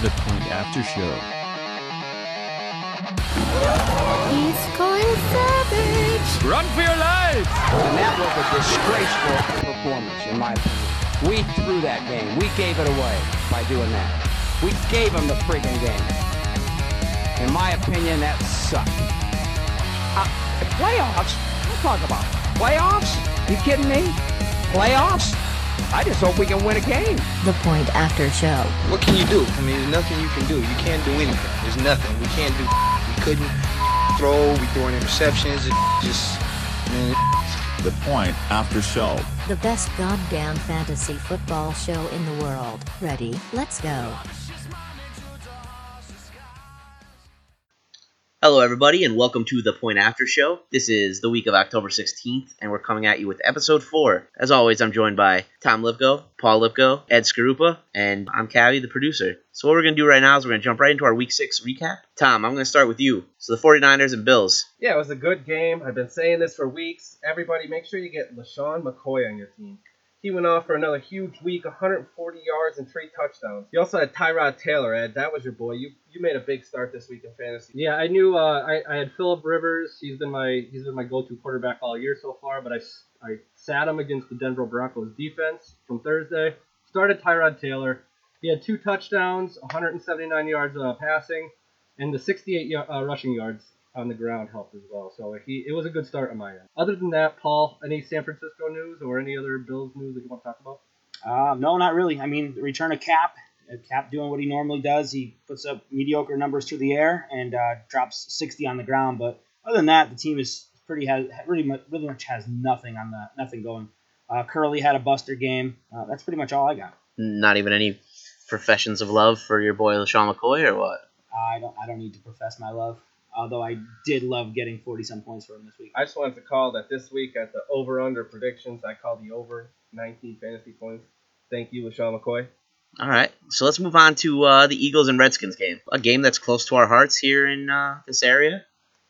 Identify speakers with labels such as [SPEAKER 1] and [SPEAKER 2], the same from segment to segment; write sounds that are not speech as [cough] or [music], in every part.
[SPEAKER 1] The Point After Show.
[SPEAKER 2] He's going savage.
[SPEAKER 1] Run for your lives!
[SPEAKER 3] And that was a disgraceful performance, in my opinion. We threw that game. We gave it away by doing that. We gave them the freaking game. In my opinion, that sucked. Uh, playoffs? What talk about? Playoffs? You kidding me? Playoffs? I just hope we can win a game.
[SPEAKER 2] The Point After Show.
[SPEAKER 4] What can you do? I mean, there's nothing you can do. You can't do anything. There's nothing. We can't do. We couldn't throw. We throwing interceptions. It just, man.
[SPEAKER 1] The Point After Show.
[SPEAKER 2] The best goddamn fantasy football show in the world. Ready? Let's go.
[SPEAKER 5] Hello, everybody, and welcome to the Point After Show. This is the week of October 16th, and we're coming at you with episode 4. As always, I'm joined by Tom Lipko, Paul Lipko, Ed Skarupa, and I'm Cavi, the producer. So, what we're going to do right now is we're going to jump right into our week 6 recap. Tom, I'm going to start with you. So, the 49ers and Bills.
[SPEAKER 6] Yeah, it was a good game. I've been saying this for weeks. Everybody, make sure you get LeSean McCoy on your team. He went off for another huge week, 140 yards and three touchdowns. You also had Tyrod Taylor, Ed. That was your boy. You you made a big start this week in fantasy.
[SPEAKER 7] Yeah, I knew uh, I, I had Philip Rivers. He's been my he's been my go-to quarterback all year so far. But I I sat him against the Denver Broncos defense from Thursday. Started Tyrod Taylor. He had two touchdowns, 179 yards uh, passing, and the 68 y- uh, rushing yards on the ground helped as well. So he it was a good start on my end. Other than that, Paul, any San Francisco news or any other Bills news that you want to talk about?
[SPEAKER 8] Uh, no, not really. I mean, the return of Cap. uh, Cap doing what he normally does. He puts up mediocre numbers through the air and uh, drops 60 on the ground. But other than that, the team is pretty has really much, really much has nothing on the nothing going. Uh, Curly had a buster game. Uh, that's pretty much all I got.
[SPEAKER 5] Not even any professions of love for your boy LeSean McCoy, or what?
[SPEAKER 8] I don't I don't need to profess my love. Although I did love getting 40 some points for him this week.
[SPEAKER 6] I just wanted to call that this week at the over/under predictions. I called the over 19 fantasy points. Thank you, LeSean McCoy.
[SPEAKER 5] All right, so let's move on to uh, the Eagles and Redskins game. A game that's close to our hearts here in uh, this area.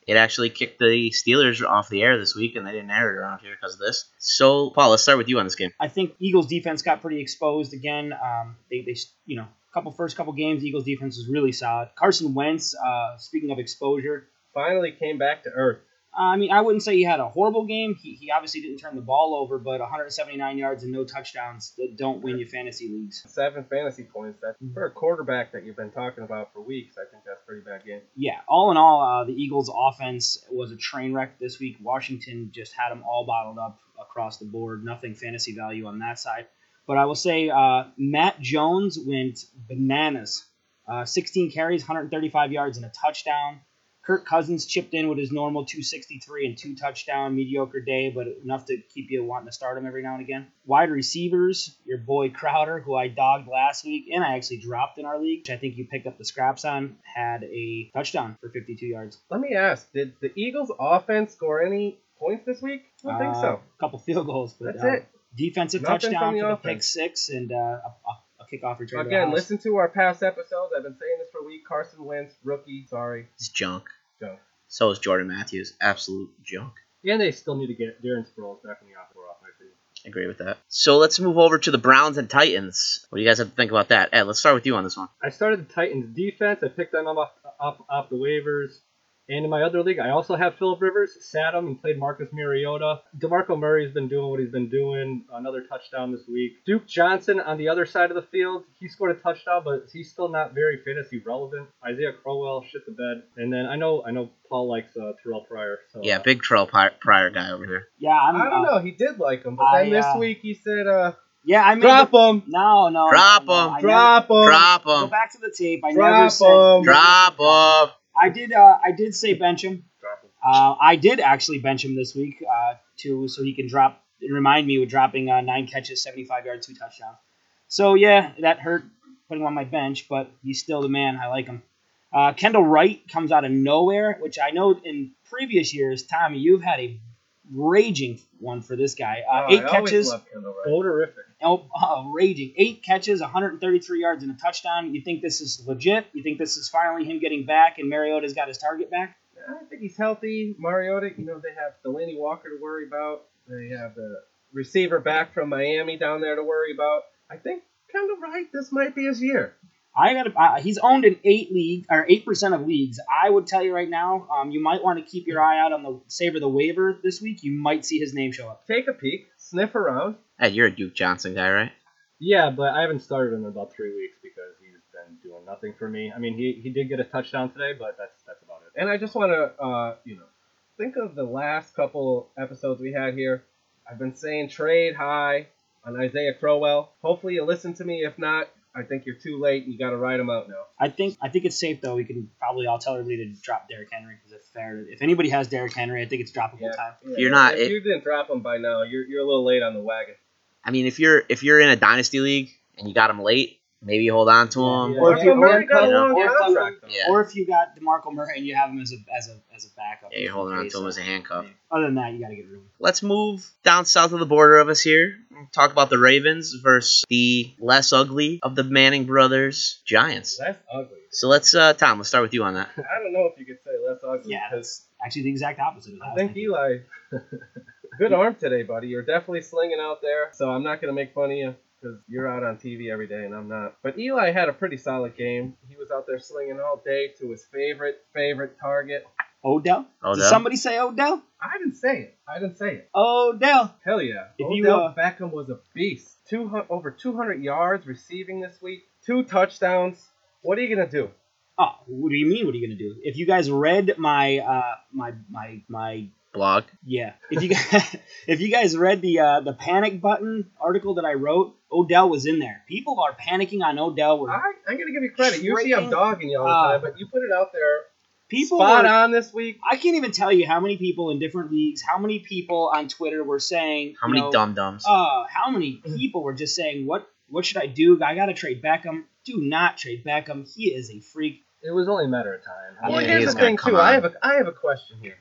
[SPEAKER 5] It actually kicked the Steelers off the air this week, and they didn't air it around here because of this. So, Paul, let's start with you on this game.
[SPEAKER 8] I think Eagles defense got pretty exposed again. Um, they, they, you know, couple first couple games, Eagles defense was really solid. Carson Wentz, uh, speaking of exposure,
[SPEAKER 6] Finally came back to earth.
[SPEAKER 8] uh, I mean, I wouldn't say he had a horrible game. He, he obviously didn't turn the ball over, but 179 yards and no touchdowns that don't win you fantasy leagues.
[SPEAKER 6] Seven fantasy points. That's for a quarterback that you've been talking about for weeks. I think that's a pretty bad game.
[SPEAKER 8] Yeah, all in all, uh, the Eagles' offense was a train wreck this week. Washington just had them all bottled up across the board. Nothing fantasy value on that side. But I will say uh, Matt Jones went bananas. Uh, 16 carries, 135 yards, and a touchdown. Kirk Cousins chipped in with his normal 263 and two touchdown, mediocre day, but enough to keep you wanting to start him every now and again. Wide receivers, your boy Crowder, who I dogged last week, and I actually dropped in our league, which I think you picked up the scraps on, had a touchdown for 52 yards.
[SPEAKER 6] Let me ask: Did the Eagles' offense score any points this week? I don't think
[SPEAKER 8] Uh,
[SPEAKER 6] so.
[SPEAKER 8] A couple field goals, but
[SPEAKER 6] That's
[SPEAKER 8] uh,
[SPEAKER 6] it.
[SPEAKER 8] Defensive
[SPEAKER 6] Nothing
[SPEAKER 8] touchdown
[SPEAKER 6] the
[SPEAKER 8] for the
[SPEAKER 6] offense.
[SPEAKER 8] pick six and uh, a, a, a kickoff return. to the
[SPEAKER 6] Again,
[SPEAKER 8] house.
[SPEAKER 6] listen to our past episodes. I've been saying this for a week. Carson Wentz, rookie. Sorry,
[SPEAKER 5] It's junk.
[SPEAKER 6] Joe.
[SPEAKER 5] So is Jordan Matthews. Absolute junk.
[SPEAKER 7] And they still need to get Darren Sproles back in the offense. Off my opinion.
[SPEAKER 5] Agree with that. So let's move over to the Browns and Titans. What do you guys have to think about that? Ed, let's start with you on this one.
[SPEAKER 7] I started the Titans defense. I picked them up off, off, off the waivers. And in my other league, I also have Philip Rivers, sat him, and played Marcus Mariota. DeMarco Murray's been doing what he's been doing. Another touchdown this week. Duke Johnson on the other side of the field, he scored a touchdown, but he's still not very fantasy relevant. Isaiah Crowell shit the bed. And then I know I know Paul likes uh, Terrelle Pryor. So
[SPEAKER 5] Yeah,
[SPEAKER 7] uh,
[SPEAKER 5] big Terrell Pri- Pryor guy over here.
[SPEAKER 8] Yeah, I'm.
[SPEAKER 6] I don't
[SPEAKER 8] uh,
[SPEAKER 6] know. He did like him, but
[SPEAKER 8] I,
[SPEAKER 6] then this
[SPEAKER 8] uh,
[SPEAKER 6] week he said, uh,
[SPEAKER 8] Yeah, I made
[SPEAKER 6] "Drop
[SPEAKER 8] the-
[SPEAKER 6] him,
[SPEAKER 8] No, no.
[SPEAKER 5] Drop
[SPEAKER 8] no, no.
[SPEAKER 5] him.
[SPEAKER 6] Drop him,
[SPEAKER 5] Drop
[SPEAKER 8] Never, go back to the tape. I never
[SPEAKER 6] drop
[SPEAKER 8] said.
[SPEAKER 6] him."
[SPEAKER 5] Drop him.
[SPEAKER 8] I did. Uh, I did say bench him. Uh, I did actually bench him this week uh, to so he can drop. Remind me with dropping uh, nine catches, 75 yards, two touchdowns. So yeah, that hurt putting him on my bench, but he's still the man. I like him. Uh, Kendall Wright comes out of nowhere, which I know in previous years, Tommy, you've had a raging one for this guy. Uh,
[SPEAKER 6] Oh,
[SPEAKER 8] eight
[SPEAKER 6] I always
[SPEAKER 8] catches,
[SPEAKER 6] loved
[SPEAKER 8] Oh, uh, raging. Eight catches, 133 yards, and a touchdown. You think this is legit? You think this is finally him getting back and Mariota's got his target back?
[SPEAKER 6] I think he's healthy. Mariota, you know, they have Delanie Walker to worry about. They have the receiver back from Miami down there to worry about. I think kind of right. this might be his year.
[SPEAKER 8] I got. Uh, he's owned in eight league or eight percent of leagues. I would tell you right now, um, you might want to keep your eye out on the Savor the waiver this week. You might see his name show up.
[SPEAKER 6] Take a peek, sniff around.
[SPEAKER 5] Hey, you're a Duke Johnson guy, right?
[SPEAKER 7] Yeah, but I haven't started him in about three weeks because he's been doing nothing for me. I mean, he, he did get a touchdown today, but that's that's about it.
[SPEAKER 6] And I just want to, uh, you know, think of the last couple episodes we had here. I've been saying trade high on Isaiah Crowell. Hopefully you listen to me. If not, I think you're too late. You got to ride him out now.
[SPEAKER 8] I think I think it's safe though. We can probably all tell everybody to drop Derrick Henry because if fair, if anybody has Derrick Henry, I think it's droppable time.
[SPEAKER 6] Yeah,
[SPEAKER 5] you're not-
[SPEAKER 6] If
[SPEAKER 5] it-
[SPEAKER 6] you didn't drop him by now, you're, you're a little late on the wagon.
[SPEAKER 5] I mean, if you're if you're in a dynasty league and you got him late, maybe hold on to him.
[SPEAKER 8] Or if you-
[SPEAKER 6] Murray got
[SPEAKER 5] you know,
[SPEAKER 8] or-
[SPEAKER 6] contract. though.
[SPEAKER 5] Yeah.
[SPEAKER 8] Or if you got Demarco Murray and you have him as a as a as a backup.
[SPEAKER 5] Yeah, you're holding on to him as a handcuff.
[SPEAKER 8] Other than that, you got to get rid of him.
[SPEAKER 5] Let's move down south of the border of us here. Talk about the Ravens versus the less ugly of the Manning brothers, Giants.
[SPEAKER 6] That's ugly.
[SPEAKER 5] So let's, uh, Tom, let's start with you on that. [laughs]
[SPEAKER 6] I don't know if you could say less ugly.
[SPEAKER 8] Yeah,
[SPEAKER 6] 'cause
[SPEAKER 8] that's actually the exact opposite. Of that.
[SPEAKER 6] I think Eli, [laughs] good arm today, buddy. You're definitely slinging out there. So I'm not gonna make fun of you because you're out on TV every day and I'm not. But Eli had a pretty solid game. He was out there slinging all day to his favorite favorite target.
[SPEAKER 8] Odell.
[SPEAKER 5] Odell?
[SPEAKER 8] Did somebody say Odell?
[SPEAKER 6] I didn't say it. I didn't say it.
[SPEAKER 8] Odell.
[SPEAKER 6] Hell yeah.
[SPEAKER 8] If
[SPEAKER 6] Odell
[SPEAKER 8] you, uh,
[SPEAKER 6] Beckham was a beast. Two over 200 yards receiving this week. Two touchdowns. What are you gonna do?
[SPEAKER 8] Oh, what do you mean? What are you gonna do? If you guys read my uh my my my
[SPEAKER 5] Blog.
[SPEAKER 8] yeah, if you guys [laughs] if you guys read the uh, the panic button article that I wrote, Odell was in there. People are panicking on Odell. We're,
[SPEAKER 6] I, I'm gonna give you credit. Usually I'm dogging you all the
[SPEAKER 8] uh,
[SPEAKER 6] time, but you put it out there.
[SPEAKER 8] People
[SPEAKER 6] spot
[SPEAKER 8] were-
[SPEAKER 6] on this week.
[SPEAKER 8] I can't even tell you how many people in different leagues, how many people on Twitter were saying,
[SPEAKER 5] How many
[SPEAKER 8] know,
[SPEAKER 5] dum dums?
[SPEAKER 8] Uh, how many people were just saying, "What what should I do? I gotta trade Beckham." Do not trade Beckham. He is a freak.
[SPEAKER 7] It was only a matter of time. I
[SPEAKER 6] Well,
[SPEAKER 5] Yeah,
[SPEAKER 6] here's the thing too.
[SPEAKER 5] on.
[SPEAKER 6] I have a I have a question here.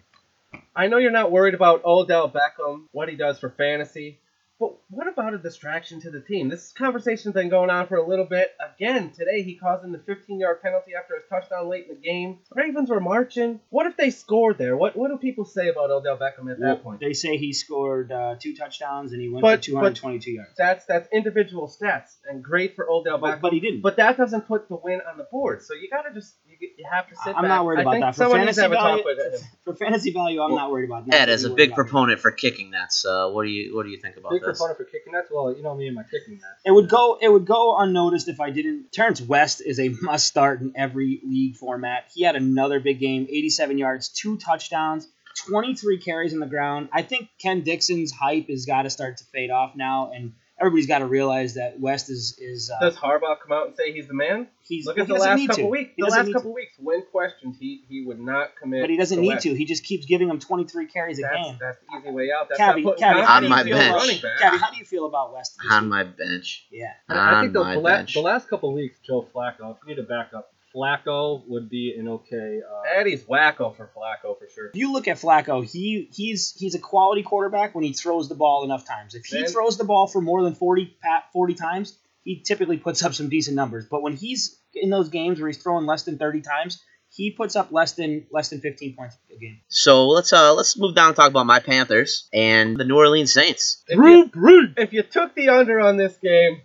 [SPEAKER 6] I know you're not worried about Odell Beckham, what he does for fantasy, but what about a distraction to the team? This conversation's been going on for a little bit. Again, today he caused him the 15-yard penalty after his touchdown late in the game. Ravens were marching. What if they scored there? What what do people say about Odell Beckham at that point?
[SPEAKER 8] They say he scored uh, two touchdowns and he went
[SPEAKER 6] But-
[SPEAKER 8] for 222 yards.
[SPEAKER 6] That's that's individual stats and great for Odell Beckham.
[SPEAKER 8] But, but he didn't.
[SPEAKER 6] But that doesn't put the win on the board. So you gotta just you, you have to sit
[SPEAKER 8] I'm
[SPEAKER 6] back.
[SPEAKER 8] not worried
[SPEAKER 6] I
[SPEAKER 8] about
[SPEAKER 6] think
[SPEAKER 8] that. For fantasy
[SPEAKER 6] to have a
[SPEAKER 8] value,
[SPEAKER 6] talk
[SPEAKER 8] for fantasy value, I'm not worried about that.
[SPEAKER 5] Ed, is a big proponent for kicking nets, uh, what do you what do you think about
[SPEAKER 7] big
[SPEAKER 5] this?
[SPEAKER 7] proponent for kicking nets. Well, you know me and my kicking nets.
[SPEAKER 8] It would go. It would go unnoticed if I didn't. Terrence West is a must start in every league format. He had another big game, 87 yards, two touchdowns, 23 carries on the ground. I think Ken Dixon's hype has got to start to fade off now, and everybody's got to realize that West is is uh,
[SPEAKER 6] Does Harbaugh come out and say he's the man?
[SPEAKER 8] he's
[SPEAKER 6] Look
[SPEAKER 8] well,
[SPEAKER 6] at the last couple
[SPEAKER 8] to.
[SPEAKER 6] weeks.
[SPEAKER 8] He
[SPEAKER 6] The last
[SPEAKER 8] need
[SPEAKER 6] couple weeks, when questioned, he he would not commit.
[SPEAKER 8] but he doesn't
[SPEAKER 6] to
[SPEAKER 8] need
[SPEAKER 6] West.
[SPEAKER 8] to. He just keeps giving him 23 carries a game.
[SPEAKER 6] that's the easy way out. That's
[SPEAKER 8] Cabby,
[SPEAKER 6] not putting
[SPEAKER 8] Cabby,
[SPEAKER 5] On my bench.
[SPEAKER 8] about. Cabby, how do you feel about West?
[SPEAKER 5] On
[SPEAKER 8] week?
[SPEAKER 5] my bench.
[SPEAKER 8] yeah.
[SPEAKER 7] I I think the,
[SPEAKER 5] my
[SPEAKER 7] the, last,
[SPEAKER 5] bench.
[SPEAKER 7] the last couple weeks, Joe Flacco. If you need to back up, Flacco would be an okay. Uh,
[SPEAKER 6] Eddie's wacko for Flacco for sure.
[SPEAKER 8] If you look at Flacco, he he's he's a quality quarterback when he throws the ball enough times. If he
[SPEAKER 6] Then-
[SPEAKER 8] throws the ball for more than 40 40 times, he typically puts up some decent numbers. But when he's in those games where he's throwing less than 30 times, he puts up less than less than 15 points a game.
[SPEAKER 5] So let's uh let's move down and talk about my Panthers and the New Orleans Saints.
[SPEAKER 6] If you, if you took the under on this game,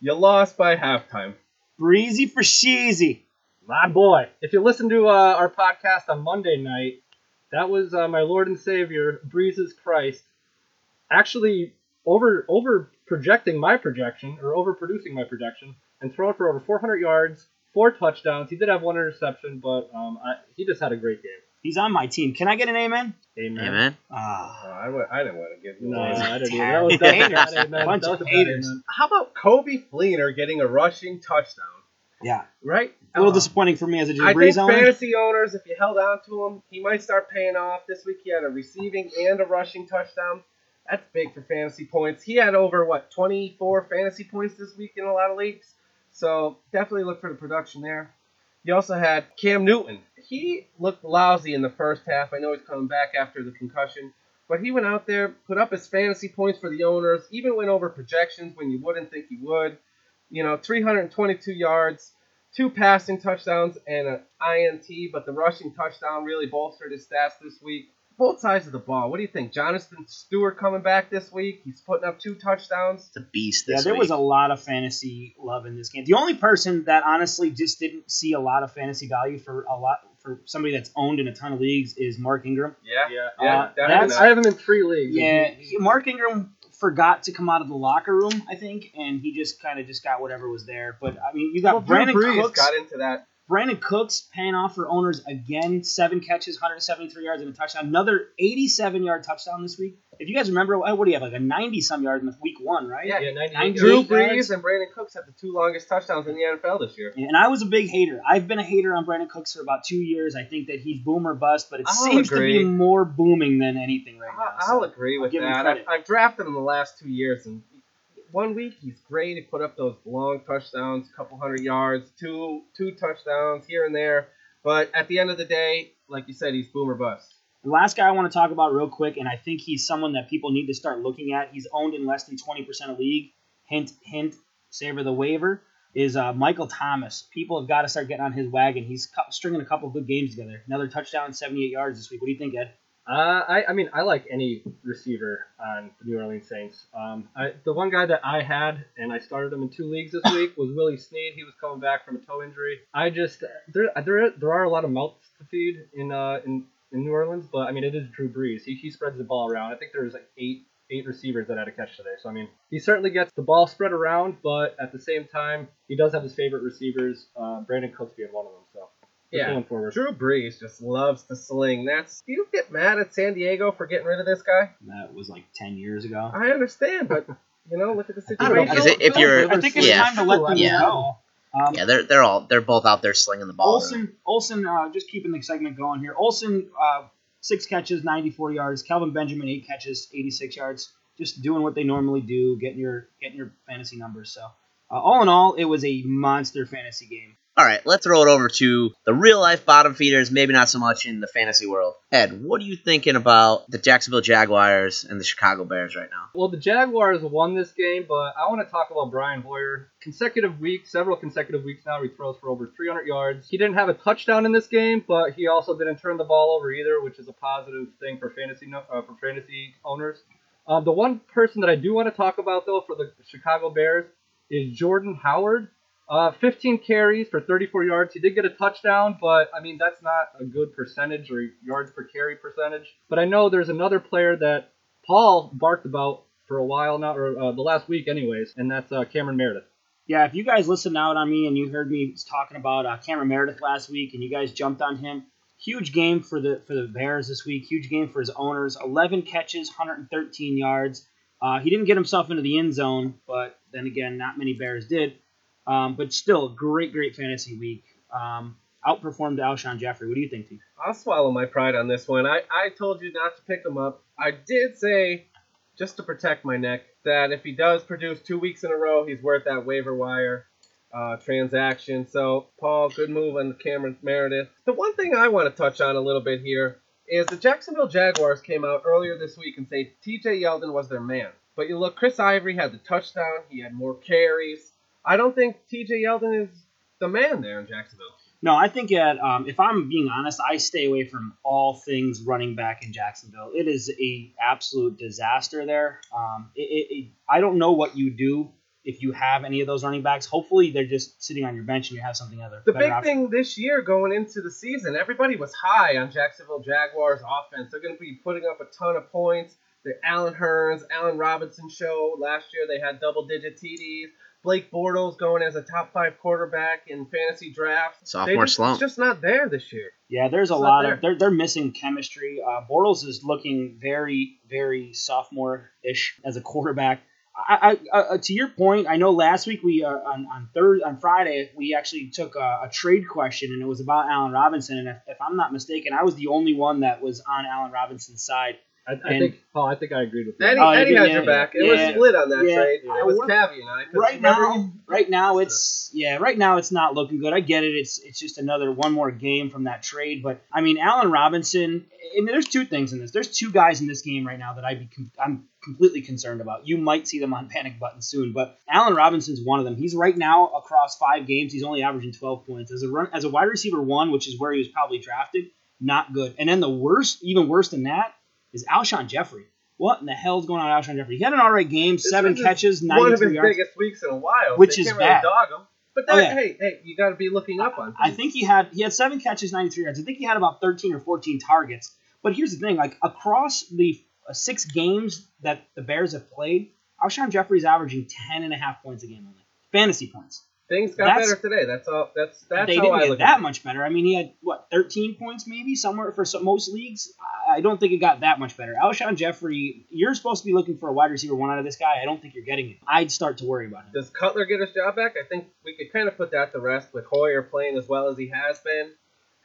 [SPEAKER 6] you lost by halftime.
[SPEAKER 8] Breezy for sheezy.
[SPEAKER 7] My boy. If you listen to uh, our podcast on Monday night, that was uh, my Lord and Savior, Breezes Christ, actually over over projecting my projection or over producing my projection and throwing for over 400 yards, four touchdowns. He did have one interception, but um, I, he just had a great game.
[SPEAKER 8] He's on my team. Can I get an amen?
[SPEAKER 7] Amen.
[SPEAKER 5] Amen.
[SPEAKER 8] Ah,
[SPEAKER 6] Oh, I, w- I didn't want to give you
[SPEAKER 7] No,
[SPEAKER 6] one.
[SPEAKER 7] I didn't either.
[SPEAKER 8] Terrible.
[SPEAKER 7] That was definitely
[SPEAKER 8] Haters. Bunch
[SPEAKER 7] That
[SPEAKER 8] of
[SPEAKER 7] was
[SPEAKER 8] haters.
[SPEAKER 7] amen.
[SPEAKER 6] How about Coby Fleener getting a rushing touchdown?
[SPEAKER 8] Yeah.
[SPEAKER 6] Right?
[SPEAKER 8] A little
[SPEAKER 6] Uh,
[SPEAKER 8] disappointing for me as a
[SPEAKER 6] I
[SPEAKER 8] Brees
[SPEAKER 6] think
[SPEAKER 8] owner.
[SPEAKER 6] fantasy owners, if you held on to him, he might start paying off. This week he had a receiving and a rushing touchdown. That's big for fantasy points. He had over what 24 fantasy points this week in a lot of leagues. So definitely look for the production there. You also had Cam Newton. He looked lousy in the first half. I know he's coming back after the concussion, but he went out there, put up his fantasy points for the owners, even went over projections when you wouldn't think he would. You know, 322 yards, two passing touchdowns, and an INT, but the rushing touchdown really bolstered his stats this week. both sides of the ball. What do you think? Jonathan Stewart coming back this week. He's putting up two touchdowns.
[SPEAKER 5] It's a beast
[SPEAKER 8] Yeah, there
[SPEAKER 5] week.
[SPEAKER 8] was a lot of fantasy love in this game. The only person that honestly just didn't see a lot of fantasy value for a lot for somebody that's owned in a ton of leagues is Mark Ingram.
[SPEAKER 6] Yeah,
[SPEAKER 7] Yeah.
[SPEAKER 6] yeah.
[SPEAKER 8] Uh,
[SPEAKER 6] definitely
[SPEAKER 8] that's-
[SPEAKER 7] I have him in three leagues.
[SPEAKER 8] Yeah,
[SPEAKER 7] he-
[SPEAKER 8] he- Mark Ingram forgot to come out of the locker room, I think, and he just kind of just got whatever was there. But I mean, you got
[SPEAKER 6] well,
[SPEAKER 8] Brandon
[SPEAKER 6] Brees
[SPEAKER 8] Cooks.
[SPEAKER 6] got into that.
[SPEAKER 8] Brandin Cooks paying off for owners again. Seven catches, 173 yards, and a touchdown. Another 87 yard touchdown this week. If you guys remember, uh, what do you have? Like a 90 some yard in the week one, right?
[SPEAKER 6] Yeah,
[SPEAKER 7] Yeah,
[SPEAKER 8] Ninety-
[SPEAKER 6] Drew Brees and Brandin Cooks have the two longest touchdowns in the NFL this year.
[SPEAKER 8] And I was a big hater. I've been a hater on Brandin Cooks for about two years. I think that he's boom or bust, but it
[SPEAKER 6] I'll
[SPEAKER 8] seems to
[SPEAKER 6] agree.
[SPEAKER 8] be more booming than anything right now.
[SPEAKER 6] I- I'll agree with
[SPEAKER 8] give him
[SPEAKER 6] that. I've, I've drafted him the last two years, and one week he's great. He put up those long touchdowns, a couple hundred yards, two two touchdowns here and there. But at the end of the day, like you said, he's boomer bust.
[SPEAKER 8] The last guy I want to talk about real quick, and I think he's someone that people need to start looking at. He's owned in less than 20% of league. Hint, hint, savor the waiver. Is uh, Michael Thomas. People have got to start getting on his wagon. He's stringing a couple good games together. Another touchdown, 78 yards this week. What do you think, Ed?
[SPEAKER 7] Uh, I, I mean, I like any receiver on the New Orleans Saints. Um, I, the one guy that I had, and I started him in two leagues this week, was Willie Snead. He was coming back from a toe injury. I just there there there are a lot of mouths to feed in uh in, in New Orleans, but I mean it is Drew Brees. He, he spreads the ball around. I think there's like eight eight receivers that had a catch today. So I mean he certainly gets the ball spread around, but at the same time he does have his favorite receivers, uh, Brandin Cooks being one of them. So
[SPEAKER 6] Yeah.
[SPEAKER 7] going forward.
[SPEAKER 6] Drew Brees just loves to sling. That's do you get mad at San Diego for getting rid of this guy?
[SPEAKER 8] That was like 10 years ago.
[SPEAKER 6] I understand, but you know, look at the
[SPEAKER 8] I don't know,
[SPEAKER 6] situation.
[SPEAKER 5] Because if you're-
[SPEAKER 8] I think it's
[SPEAKER 5] yeah.
[SPEAKER 8] time to let them
[SPEAKER 5] Yeah.
[SPEAKER 8] go. Um,
[SPEAKER 5] yeah, they're they're all they're both out there slinging the ball. around.
[SPEAKER 8] Olsen, Olsen, uh, just keeping the segment going here. Olsen, uh, six catches, 94 yards. Kelvin Benjamin, eight catches, 86 yards. Just doing what they normally do, getting your getting your fantasy numbers. So, uh, all in all, it was a monster fantasy game.
[SPEAKER 5] All right, let's throw it over to the real life bottom feeders. Maybe not so much in the fantasy world. Ed, what are you thinking about the Jacksonville Jaguars and the Chicago Bears right now?
[SPEAKER 7] Well, the Jaguars won this game, but I want to talk about Brian Hoyer. Consecutive weeks, several consecutive weeks now, he throws for over 300 yards. He didn't have a touchdown in this game, but he also didn't turn the ball over either, which is a positive thing for fantasy uh, for fantasy owners. Um, the one person that I do want to talk about though for the Chicago Bears is Jordan Howard. Uh, 15 carries for 34 yards. He did get a touchdown, but I mean that's not a good percentage or yards per carry percentage. But I know there's another player that Paul barked about for a while now, or uh, the last week, anyways, and that's uh, Cameron Meredith.
[SPEAKER 8] Yeah, if you guys listened out on me and you heard me talking about uh, Cameron Meredith last week, and you guys jumped on him, huge game for the for the Bears this week. Huge game for his owners. 11 catches, 113 yards. Uh, he didn't get himself into the end zone, but then again, not many Bears did. Um, but still, great, great fantasy week. Um, outperformed Alshon Jeffery. What do you think, T?
[SPEAKER 6] I'll swallow my pride on this one. I, I told you not to pick him up. I did say, just to protect my neck, that if he does produce two weeks in a row, he's worth that waiver wire uh, transaction. So, Paul, good move on Cameron Meredith. The one thing I want to touch on a little bit here is the Jacksonville Jaguars came out earlier this week and say TJ Yeldon was their man. But you look, Chris Ivory had the touchdown. He had more carries. I don't think TJ Yeldon is the man there in Jacksonville.
[SPEAKER 8] No, I think at, um, if I'm being honest, I stay away from all things running back in Jacksonville. It is a absolute disaster there. Um, it, it, it, I don't know what you do if you have any of those running backs. Hopefully, they're just sitting on your bench and you have something other.
[SPEAKER 6] The big
[SPEAKER 8] option.
[SPEAKER 6] thing this year going into the season, everybody was high on Jacksonville Jaguars offense. They're going to be putting up a ton of points. The Allen Hurns, Allen Robinson show last year, they had double digit TDs. Blake Bortles going as a top five quarterback in fantasy drafts.
[SPEAKER 5] Sophomore
[SPEAKER 6] They just,
[SPEAKER 5] slump.
[SPEAKER 6] It's just not there this year.
[SPEAKER 8] Yeah, there's a
[SPEAKER 6] It's not
[SPEAKER 8] lot
[SPEAKER 6] there.
[SPEAKER 8] of they're they're missing chemistry. Uh, Bortles is looking very very sophomore ish as a quarterback. I, I uh, to your point, I know last week we uh, on on Thursday on Friday we actually took a, a trade question and it was about Allen Robinson and if, if I'm not mistaken, I was the only one that was on Allen Robinson's side.
[SPEAKER 7] I, I think, Paul, I think I agreed with you.
[SPEAKER 6] Eddie,
[SPEAKER 8] Oh,
[SPEAKER 6] Eddie
[SPEAKER 8] yeah,
[SPEAKER 6] had your back. It
[SPEAKER 8] yeah.
[SPEAKER 6] was split on that
[SPEAKER 8] Yeah.
[SPEAKER 6] trade.
[SPEAKER 8] Yeah.
[SPEAKER 6] It was Cavi and I. 'cause
[SPEAKER 8] Right now,
[SPEAKER 6] you-
[SPEAKER 8] right now it's yeah, right now it's not looking good. I get it. It's it's just another one more game from that trade. But I mean, Allen Robinson. And there's two things in this. There's two guys in this game right now that I'd be com- I'm completely concerned about. You might see them on panic button soon, but Allen Robinson's one of them. He's right now across five games. He's only averaging 12 points as a run as a wide receiver one, which is where he was probably drafted. not good. And then the worst, even worse than that, is Alshon Jeffery. What in the hell's going on with Alshon Jeffery? He had an alright game,
[SPEAKER 6] This
[SPEAKER 8] seven
[SPEAKER 6] was his-
[SPEAKER 8] catches,
[SPEAKER 6] one of
[SPEAKER 8] 93
[SPEAKER 6] his
[SPEAKER 8] yards.
[SPEAKER 6] biggest weeks in a while,
[SPEAKER 8] Which
[SPEAKER 6] you
[SPEAKER 8] is
[SPEAKER 6] can't
[SPEAKER 8] bad.
[SPEAKER 6] Really dog him. But
[SPEAKER 8] Oh,
[SPEAKER 6] that, hey, hey, you got to be looking up on.
[SPEAKER 8] I think he had he had seven catches, 93 yards. I think he had about 13 or 14 targets. But here's the thing: like across the six games that the Bears have played, Alshon Jeffery's averaging 10 and a half points a game only, fantasy points.
[SPEAKER 6] Things got
[SPEAKER 8] that's-
[SPEAKER 6] better today. That's all. That's that's
[SPEAKER 8] they
[SPEAKER 6] how
[SPEAKER 8] didn't
[SPEAKER 6] I
[SPEAKER 8] get
[SPEAKER 6] look
[SPEAKER 8] that
[SPEAKER 6] at it.
[SPEAKER 8] much better. I mean, he had what 13 points maybe somewhere for some, most leagues. I- don't think it got that much better. Alshon Jeffery, you're supposed to be looking for a wide receiver one out of this guy. I don't think you're getting it. I'd start to worry about him.
[SPEAKER 6] Does Cutler get his job back? I think we could kind of put that to rest with Hoyer playing as well as he has been,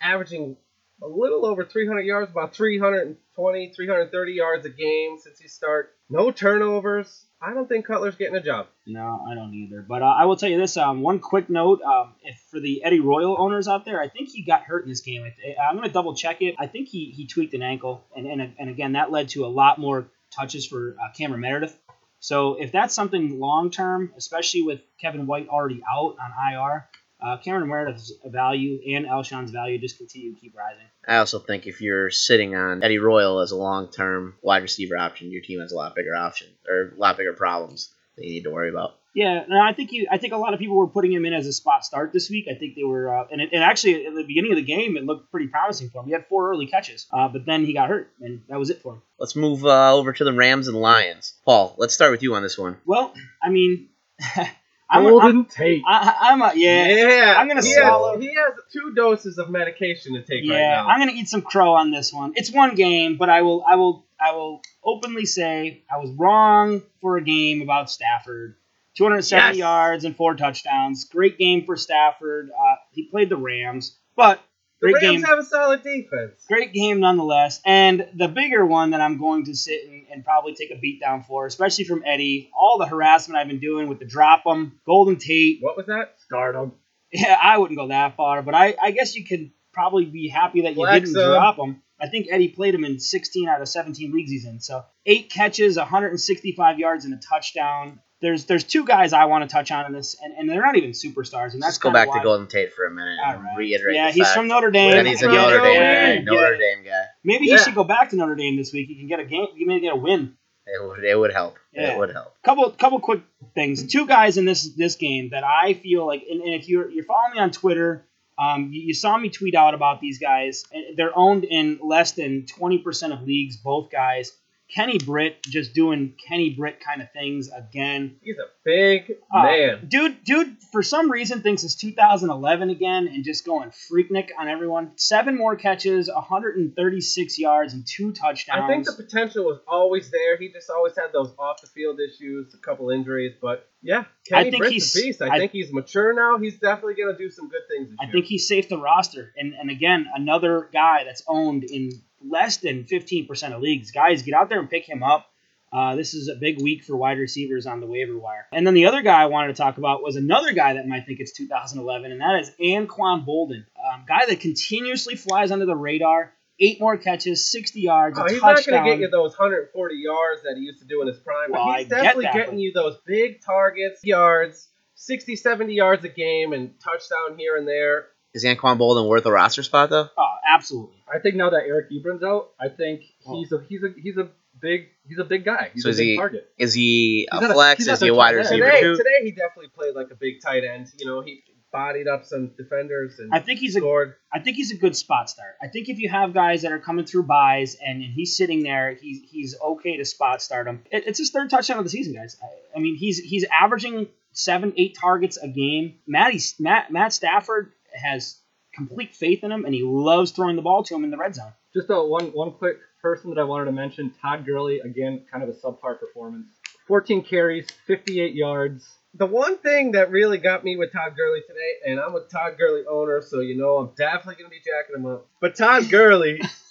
[SPEAKER 6] averaging a little over 300 yards, about 320, 330 yards a game since he started. No turnovers. I don't think Cutler's getting a job.
[SPEAKER 8] No, I don't either. But uh, I will tell you this: um, one quick note, um, if for the Eddie Royal owners out there, I think he got hurt in this game. I, I'm going to double check it. I think he, he tweaked an ankle, and, and and again that led to a lot more touches for uh, Cameron Meredith. So if that's something long term, especially with Kevin White already out on IR, uh, Cameron Meredith's value and Alshon's value just continue to keep rising.
[SPEAKER 5] I also think if you're sitting on Eddie Royal as a long term wide receiver option, your team has a lot bigger option or a lot bigger problems that you need to worry about.
[SPEAKER 8] Yeah, no, I think you. I think a lot of people were putting him in as a spot start this week. I think they were, uh, and, it, and actually at the beginning of the game, it looked pretty promising for him. He had four early catches, uh, but then he got hurt, and that was it for him.
[SPEAKER 5] Let's move uh, over to the Rams and Lions. Paul, let's start with you on this one.
[SPEAKER 8] Well, I mean, [laughs] I'm,
[SPEAKER 7] Golden
[SPEAKER 8] I'm,
[SPEAKER 7] Tate.
[SPEAKER 8] I, I'm a yeah, I'm gonna
[SPEAKER 6] he
[SPEAKER 8] swallow-
[SPEAKER 6] Has, he has two doses of medication to take right
[SPEAKER 8] yeah.
[SPEAKER 6] now.
[SPEAKER 8] I'm gonna eat some crow on this one. It's one game, but I will, I will, I will openly say I was wrong for a game about Stafford. 270
[SPEAKER 6] Yes.
[SPEAKER 8] yards and four touchdowns. Great game for Stafford. Uh, he played the Rams, but
[SPEAKER 6] the
[SPEAKER 8] great
[SPEAKER 6] Rams
[SPEAKER 8] game.
[SPEAKER 6] have a solid defense.
[SPEAKER 8] Great game nonetheless. And the bigger one that I'm going to sit and, and probably take a beat down for, especially from Eddie, all the harassment I've been doing with the drop them, Golden Tate.
[SPEAKER 6] What was that?
[SPEAKER 7] Stardom.
[SPEAKER 8] Yeah, I wouldn't go that far, but I, I guess you could probably be happy that you
[SPEAKER 6] Flex
[SPEAKER 8] didn't
[SPEAKER 6] him.
[SPEAKER 8] drop him. I think Eddie played him in 16 out of 17 leagues he's in. So eight catches, 165 yards, and a touchdown. There's there's two guys I want to touch on in this, and, and they're not even superstars. And that's
[SPEAKER 5] Let's go back
[SPEAKER 8] why-
[SPEAKER 5] to Golden Tate for a minute and
[SPEAKER 8] right.
[SPEAKER 5] reiterate.
[SPEAKER 8] Yeah, he's
[SPEAKER 5] fact
[SPEAKER 8] from Notre Dame.
[SPEAKER 5] that he's a
[SPEAKER 6] From
[SPEAKER 5] Notre Dame
[SPEAKER 6] Dame.
[SPEAKER 5] guy. Notre Dame guy.
[SPEAKER 8] Maybe
[SPEAKER 6] Yeah.
[SPEAKER 8] he should go back to Notre Dame this week. He can get a game. He may get a win.
[SPEAKER 5] It would, it would help.
[SPEAKER 8] Yeah.
[SPEAKER 5] It would help.
[SPEAKER 8] couple couple quick things. Two guys in this this game that I feel like, and, and if you're you're following me on Twitter, um, you, you saw me tweet out about these guys. They're owned in less than twenty percent of leagues. Both guys. Kenny Britt just doing Kenny Britt kind of things again.
[SPEAKER 6] He's a big
[SPEAKER 8] Uh,
[SPEAKER 6] man.
[SPEAKER 8] Dude, dude, for some reason thinks it's 2011 again and just going freaknik on everyone. Seven more catches, 136 yards, and two touchdowns.
[SPEAKER 6] I think the potential was always there. He just always had those off the field issues, a couple injuries, but yeah, Kenny
[SPEAKER 8] I think
[SPEAKER 6] Britt's
[SPEAKER 8] he's-
[SPEAKER 6] a beast. I,
[SPEAKER 8] I-
[SPEAKER 6] think he's mature now. He's definitely going to do some good things. This
[SPEAKER 8] I
[SPEAKER 6] year.
[SPEAKER 8] think he's safe to roster. And and again, another guy that's owned in less than 15% of leagues. Guys, get out there and pick him up. Uh, this is a big week for wide receivers on the waiver wire. And then the other guy I wanted to talk about was another guy that might think it's 2011, and that is Anquan Boldin, um, guy that continuously flies under the radar. Eight more catches, 60 yards,
[SPEAKER 6] Oh, he's not going to get you those 140 yards that he used to do in his prime,
[SPEAKER 8] Well,
[SPEAKER 6] but
[SPEAKER 8] I
[SPEAKER 6] he's
[SPEAKER 8] get
[SPEAKER 6] definitely
[SPEAKER 8] that,
[SPEAKER 6] getting
[SPEAKER 8] but-
[SPEAKER 6] you those big targets, yards, 60, 70 yards a game, and touchdown here and there.
[SPEAKER 5] Is Anquan Boldin worth a roster spot though?
[SPEAKER 8] oh, absolutely.
[SPEAKER 7] I think now that Eric Ebron's out, I think he's a he's a he's a big he's a big guy. He's
[SPEAKER 5] So
[SPEAKER 7] a
[SPEAKER 5] is
[SPEAKER 7] big
[SPEAKER 5] he-
[SPEAKER 7] target.
[SPEAKER 5] Is he a
[SPEAKER 7] He's not a-
[SPEAKER 5] flex?
[SPEAKER 7] he's
[SPEAKER 5] is he a wide receiver
[SPEAKER 6] Today,
[SPEAKER 5] too?
[SPEAKER 6] today he definitely played like a big tight end. You know, he bodied up some defenders and
[SPEAKER 8] I think he's a
[SPEAKER 6] scored.
[SPEAKER 8] I think he's a good spot start. I think if you have guys that are coming through buys and, and he's sitting there, he's he's okay to spot start him. It, it's his third touchdown of the season, guys. I, I mean, he's he's averaging seven, eight targets a game. Matty, Matt Matt Stafford has complete faith in him, and he loves throwing the ball to him in the red zone.
[SPEAKER 7] Just a one one quick person that I wanted to mention, Todd Gurley, again, kind of a subpar performance. 14 carries, 58 yards.
[SPEAKER 6] The one thing that really got me with Todd Gurley today, and I'm a Todd Gurley owner, so you know I'm definitely going to be jacking him up. But Todd Gurley [laughs]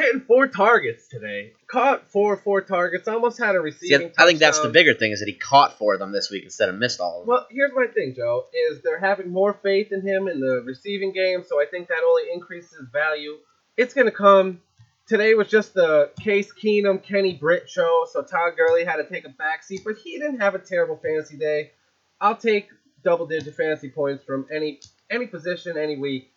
[SPEAKER 6] getting four targets today. Caught four four targets, almost had a
[SPEAKER 5] See,
[SPEAKER 6] receiving
[SPEAKER 5] I think that's the bigger thing is that he caught four of them this week instead of missed all of them.
[SPEAKER 6] Well, here's my thing, Joe, is they're having more faith in him in the receiving game, so I think that only increases value. It's going to come. Today was just the Case Keenum, Kenny Britt show, so Todd Gurley had to take a backseat, but he didn't have a terrible fantasy day. I'll take double-digit fantasy points from any any position, any week.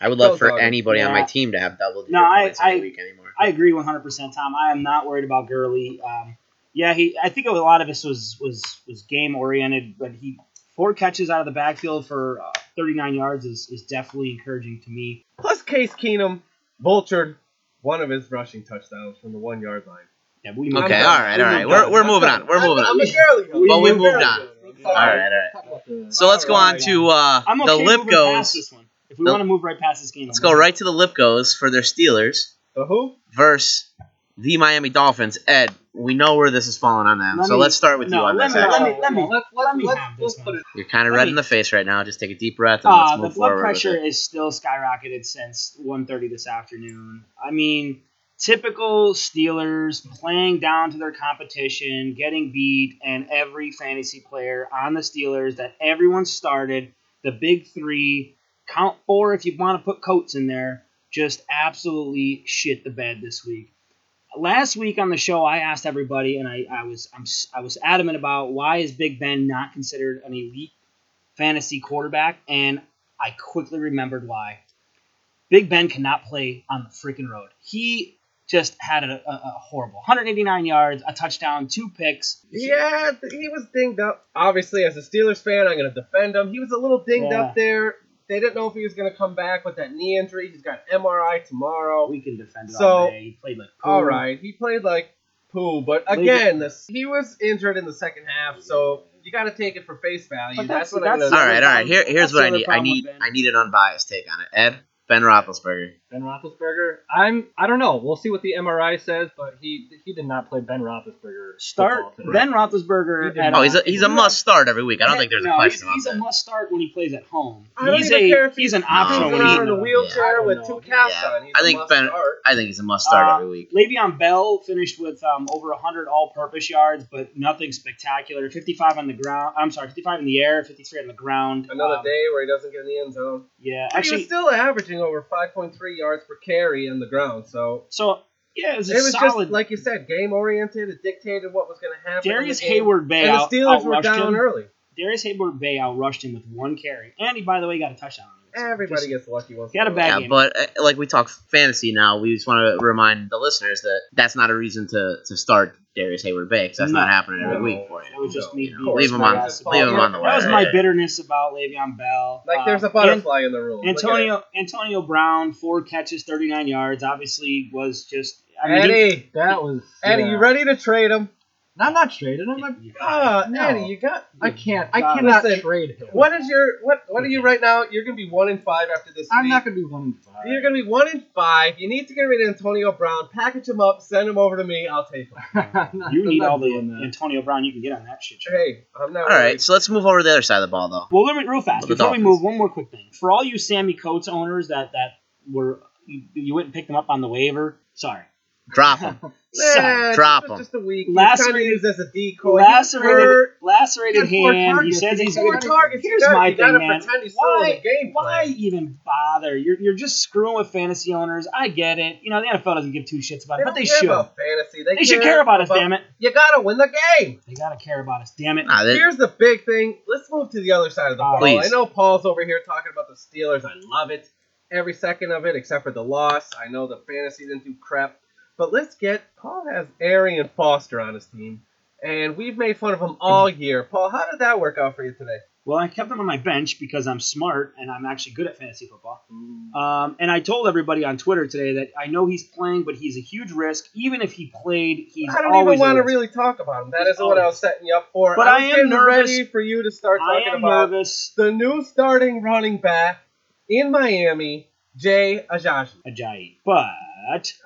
[SPEAKER 5] I would love for
[SPEAKER 6] dog him.
[SPEAKER 5] anybody on my team to have double digit
[SPEAKER 8] No, I-
[SPEAKER 5] points every
[SPEAKER 8] I-
[SPEAKER 5] week anymore.
[SPEAKER 8] I agree 100%, Tom. I am not worried about Gurley. Um, yeah, he. I think a lot of this was was was game oriented, but he four catches out of the backfield for uh, 39 yards is, is definitely encouraging to me.
[SPEAKER 6] Plus, Case Keenum vultured one of his rushing touchdowns from the one yard line.
[SPEAKER 8] Yeah, we
[SPEAKER 5] Okay,
[SPEAKER 6] I'm
[SPEAKER 5] all
[SPEAKER 6] done.
[SPEAKER 5] right, all right. We're, we're moving on. We're
[SPEAKER 6] I'm-
[SPEAKER 5] moving
[SPEAKER 6] I'm
[SPEAKER 5] on.
[SPEAKER 6] a girly.
[SPEAKER 5] But we moved on.
[SPEAKER 6] I'm
[SPEAKER 5] All
[SPEAKER 6] sorry.
[SPEAKER 5] right, all right.
[SPEAKER 7] Talk about the-
[SPEAKER 5] So let's go on to uh,
[SPEAKER 8] I'm
[SPEAKER 5] the
[SPEAKER 8] okay moving past Lipkos. If we
[SPEAKER 5] The-
[SPEAKER 8] want to move right past this game,
[SPEAKER 5] Let's go right to the Lipkos for their Steelers
[SPEAKER 6] The who?
[SPEAKER 5] versus the Miami Dolphins. Ed, we know where this is falling on them,
[SPEAKER 8] Let
[SPEAKER 5] so
[SPEAKER 8] me-
[SPEAKER 5] let's start with
[SPEAKER 8] no,
[SPEAKER 5] you on
[SPEAKER 8] let
[SPEAKER 5] this.
[SPEAKER 8] me- let me- let me-
[SPEAKER 7] let's,
[SPEAKER 8] let
[SPEAKER 7] let's,
[SPEAKER 8] me
[SPEAKER 7] let's,
[SPEAKER 8] have
[SPEAKER 7] let's
[SPEAKER 8] this
[SPEAKER 7] put
[SPEAKER 8] one.
[SPEAKER 7] it.
[SPEAKER 5] You're kind of red
[SPEAKER 8] me-
[SPEAKER 5] in the face right now. Just take a deep breath and let's
[SPEAKER 8] Uh, the blood
[SPEAKER 5] forward.
[SPEAKER 8] pressure is still skyrocketed since 1.30 this afternoon. I mean, typical Steelers playing down to their competition, getting beat, and every fantasy player on the Steelers that everyone started, the big three, count four if you want to put Coates in there, just absolutely shit the bed this week. Last week on the show, I asked everybody, and I, I was I'm, I was adamant about why is Big Ben not considered an elite fantasy quarterback, and I quickly remembered why. Big Ben cannot play on the freaking road. He just had a, a, a horrible 189 yards, a touchdown, two picks.
[SPEAKER 6] Yeah, he was dinged up. Obviously, as a Steelers fan, I'm going to defend him. He was a little dinged
[SPEAKER 8] Yeah.
[SPEAKER 6] up there. They didn't know if he was going to come back with that knee injury. He's got MRI tomorrow.
[SPEAKER 8] We can defend it
[SPEAKER 6] So,
[SPEAKER 8] all day. He played like poo.
[SPEAKER 6] All right, he played like poo, but again, this, he was injured in the second half, so you got to take it for face value.
[SPEAKER 8] But
[SPEAKER 6] that's,
[SPEAKER 8] that's-
[SPEAKER 6] what I'm gonna
[SPEAKER 5] All right, all right. Here, here's
[SPEAKER 8] the
[SPEAKER 5] what I need. I need. I need an unbiased take on it. Ed, Ben Roethlisberger.
[SPEAKER 7] Ben Roethlisberger. I'm. I don't know. We'll see what the MRI says, but he he did not play Ben Roethlisberger.
[SPEAKER 8] Start. Ben Roethlisberger.
[SPEAKER 7] He
[SPEAKER 8] at
[SPEAKER 7] not.
[SPEAKER 5] Oh, he's a, he's a must start every week. I don't think there's a
[SPEAKER 8] no,
[SPEAKER 5] question
[SPEAKER 8] he's, he's
[SPEAKER 5] about
[SPEAKER 8] a must start when he plays at home.
[SPEAKER 6] I don't
[SPEAKER 8] he's
[SPEAKER 6] even
[SPEAKER 8] a
[SPEAKER 6] care if
[SPEAKER 8] he's
[SPEAKER 6] he's
[SPEAKER 8] an optional
[SPEAKER 5] No,
[SPEAKER 8] when he's
[SPEAKER 6] in a
[SPEAKER 7] I
[SPEAKER 6] wheelchair
[SPEAKER 7] don't
[SPEAKER 6] with
[SPEAKER 7] know.
[SPEAKER 6] two casts
[SPEAKER 5] Yeah.
[SPEAKER 6] on. He's
[SPEAKER 5] I
[SPEAKER 6] a
[SPEAKER 5] think
[SPEAKER 6] must
[SPEAKER 5] Ben-
[SPEAKER 6] start.
[SPEAKER 5] I think he's a must start
[SPEAKER 8] Uh,
[SPEAKER 5] every week.
[SPEAKER 8] Le'Veon Bell finished with um, over 100 all-purpose yards, but nothing spectacular. 55 on the ground. I'm sorry, 55 in the air, 53 on the ground.
[SPEAKER 6] Another
[SPEAKER 8] Um,
[SPEAKER 6] day where he doesn't get in the end zone.
[SPEAKER 8] Yeah,
[SPEAKER 6] But he
[SPEAKER 8] actually,
[SPEAKER 6] was still averaging over 5.3 yards per carry on the ground. So
[SPEAKER 8] so yeah, it was
[SPEAKER 6] it was
[SPEAKER 8] solid.
[SPEAKER 6] just like you said, game oriented. It dictated what was going to happen. Darrius.
[SPEAKER 8] Hayward Bay
[SPEAKER 6] and the Steelers were down
[SPEAKER 8] him.
[SPEAKER 6] early.
[SPEAKER 8] Darrius Hayward Bay outrushed him with one carry, and he, by the way, got a touchdown. On it. So
[SPEAKER 6] Everybody
[SPEAKER 8] just-
[SPEAKER 6] gets lucky once.
[SPEAKER 8] He had a
[SPEAKER 6] in
[SPEAKER 8] bad
[SPEAKER 5] Yeah, but uh, like we talk fantasy now, we just want to remind the listeners that that's not a reason to, to start Darrius Heyward-Bey because that's
[SPEAKER 8] No.
[SPEAKER 5] not happening every
[SPEAKER 6] No.
[SPEAKER 5] week for you.
[SPEAKER 8] It was just
[SPEAKER 6] No,
[SPEAKER 8] me.
[SPEAKER 6] of
[SPEAKER 8] being
[SPEAKER 6] course.
[SPEAKER 5] Leave him on-
[SPEAKER 8] biased
[SPEAKER 5] leave him on the
[SPEAKER 8] That was my bitterness about Le'Veon Bell.
[SPEAKER 6] Like there's
[SPEAKER 8] Uh,
[SPEAKER 6] a butterfly in the room.
[SPEAKER 8] and
[SPEAKER 6] Look at it.
[SPEAKER 8] Antonio Antonio Brown, four catches, 39 yards. Obviously, was just. I mean, he-
[SPEAKER 6] Eddie,
[SPEAKER 7] That was.
[SPEAKER 6] Eddie,
[SPEAKER 7] yeah.
[SPEAKER 6] you ready to trade him?
[SPEAKER 7] I'm not trading him. I'm,
[SPEAKER 6] Ah,
[SPEAKER 7] No.
[SPEAKER 6] Eddie, you got.
[SPEAKER 7] I can't. I
[SPEAKER 8] God.
[SPEAKER 7] cannot
[SPEAKER 6] Listen,
[SPEAKER 7] trade him.
[SPEAKER 6] What is your what? What are you right now? You're gonna be one in five after this.
[SPEAKER 7] I'm
[SPEAKER 6] week.
[SPEAKER 7] not gonna be one in five.
[SPEAKER 6] You're gonna be one in five. You need to get rid of Antonio Brown. Package him up. Send him over to me. I'll take him. [laughs]
[SPEAKER 8] You need all the
[SPEAKER 7] that.
[SPEAKER 8] Antonio Brown you can get on that shit. show.
[SPEAKER 6] Hey, I'm not.
[SPEAKER 5] All right, so let's move over to the other side of the ball, though.
[SPEAKER 8] Well, let me real fast
[SPEAKER 5] The
[SPEAKER 8] before we move. One more quick thing for all you Sammie Coates owners that that were you, you went and picked them up on the waiver. Sorry,
[SPEAKER 5] Drop him.
[SPEAKER 6] Nah,
[SPEAKER 5] Drop him.
[SPEAKER 6] Just a week.
[SPEAKER 8] Lacerated-
[SPEAKER 6] Kind of used as a decoy.
[SPEAKER 8] lacerated, lacerated
[SPEAKER 6] He had four
[SPEAKER 8] hand. He says he's
[SPEAKER 6] had four
[SPEAKER 8] gonna-
[SPEAKER 6] targets. You
[SPEAKER 8] my
[SPEAKER 6] you
[SPEAKER 8] thing, man.
[SPEAKER 6] pretend he's still
[SPEAKER 8] Why,
[SPEAKER 6] game
[SPEAKER 8] why even bother? You're, you're just screwing with fantasy owners. I get it. You know the NFL doesn't give two shits about it, but they
[SPEAKER 6] care
[SPEAKER 8] should.
[SPEAKER 6] About fantasy. They,
[SPEAKER 8] They should care about us. Damn it.
[SPEAKER 6] You gotta win the game.
[SPEAKER 8] They gotta care about us. Damn it.
[SPEAKER 5] Nah, they-
[SPEAKER 6] Here's the big thing. Let's move to the other side of the
[SPEAKER 8] Uh,
[SPEAKER 6] ball.
[SPEAKER 5] Please.
[SPEAKER 6] I know Paul's over here talking about the Steelers. I love it. Every second of it, except for the loss. I know the fantasy didn't do crap. But let's get Paul has Arian Foster on his team. And we've made fun of him all year. Paul, how did that work out for you today?
[SPEAKER 8] Well, I kept him on my bench because I'm smart and I'm actually good at fantasy football. Um, and I told everybody on Twitter today that I know he's playing, but he's a huge risk. Even if he played, he's
[SPEAKER 6] I don't even want to really talk about him. That isn't what I was setting you up for.
[SPEAKER 8] But
[SPEAKER 6] I,
[SPEAKER 8] I am nervous.
[SPEAKER 6] ready for you to start talking about
[SPEAKER 8] nervous.
[SPEAKER 6] the new starting running back in Miami, Jay Ajayi.
[SPEAKER 8] Ajayi, but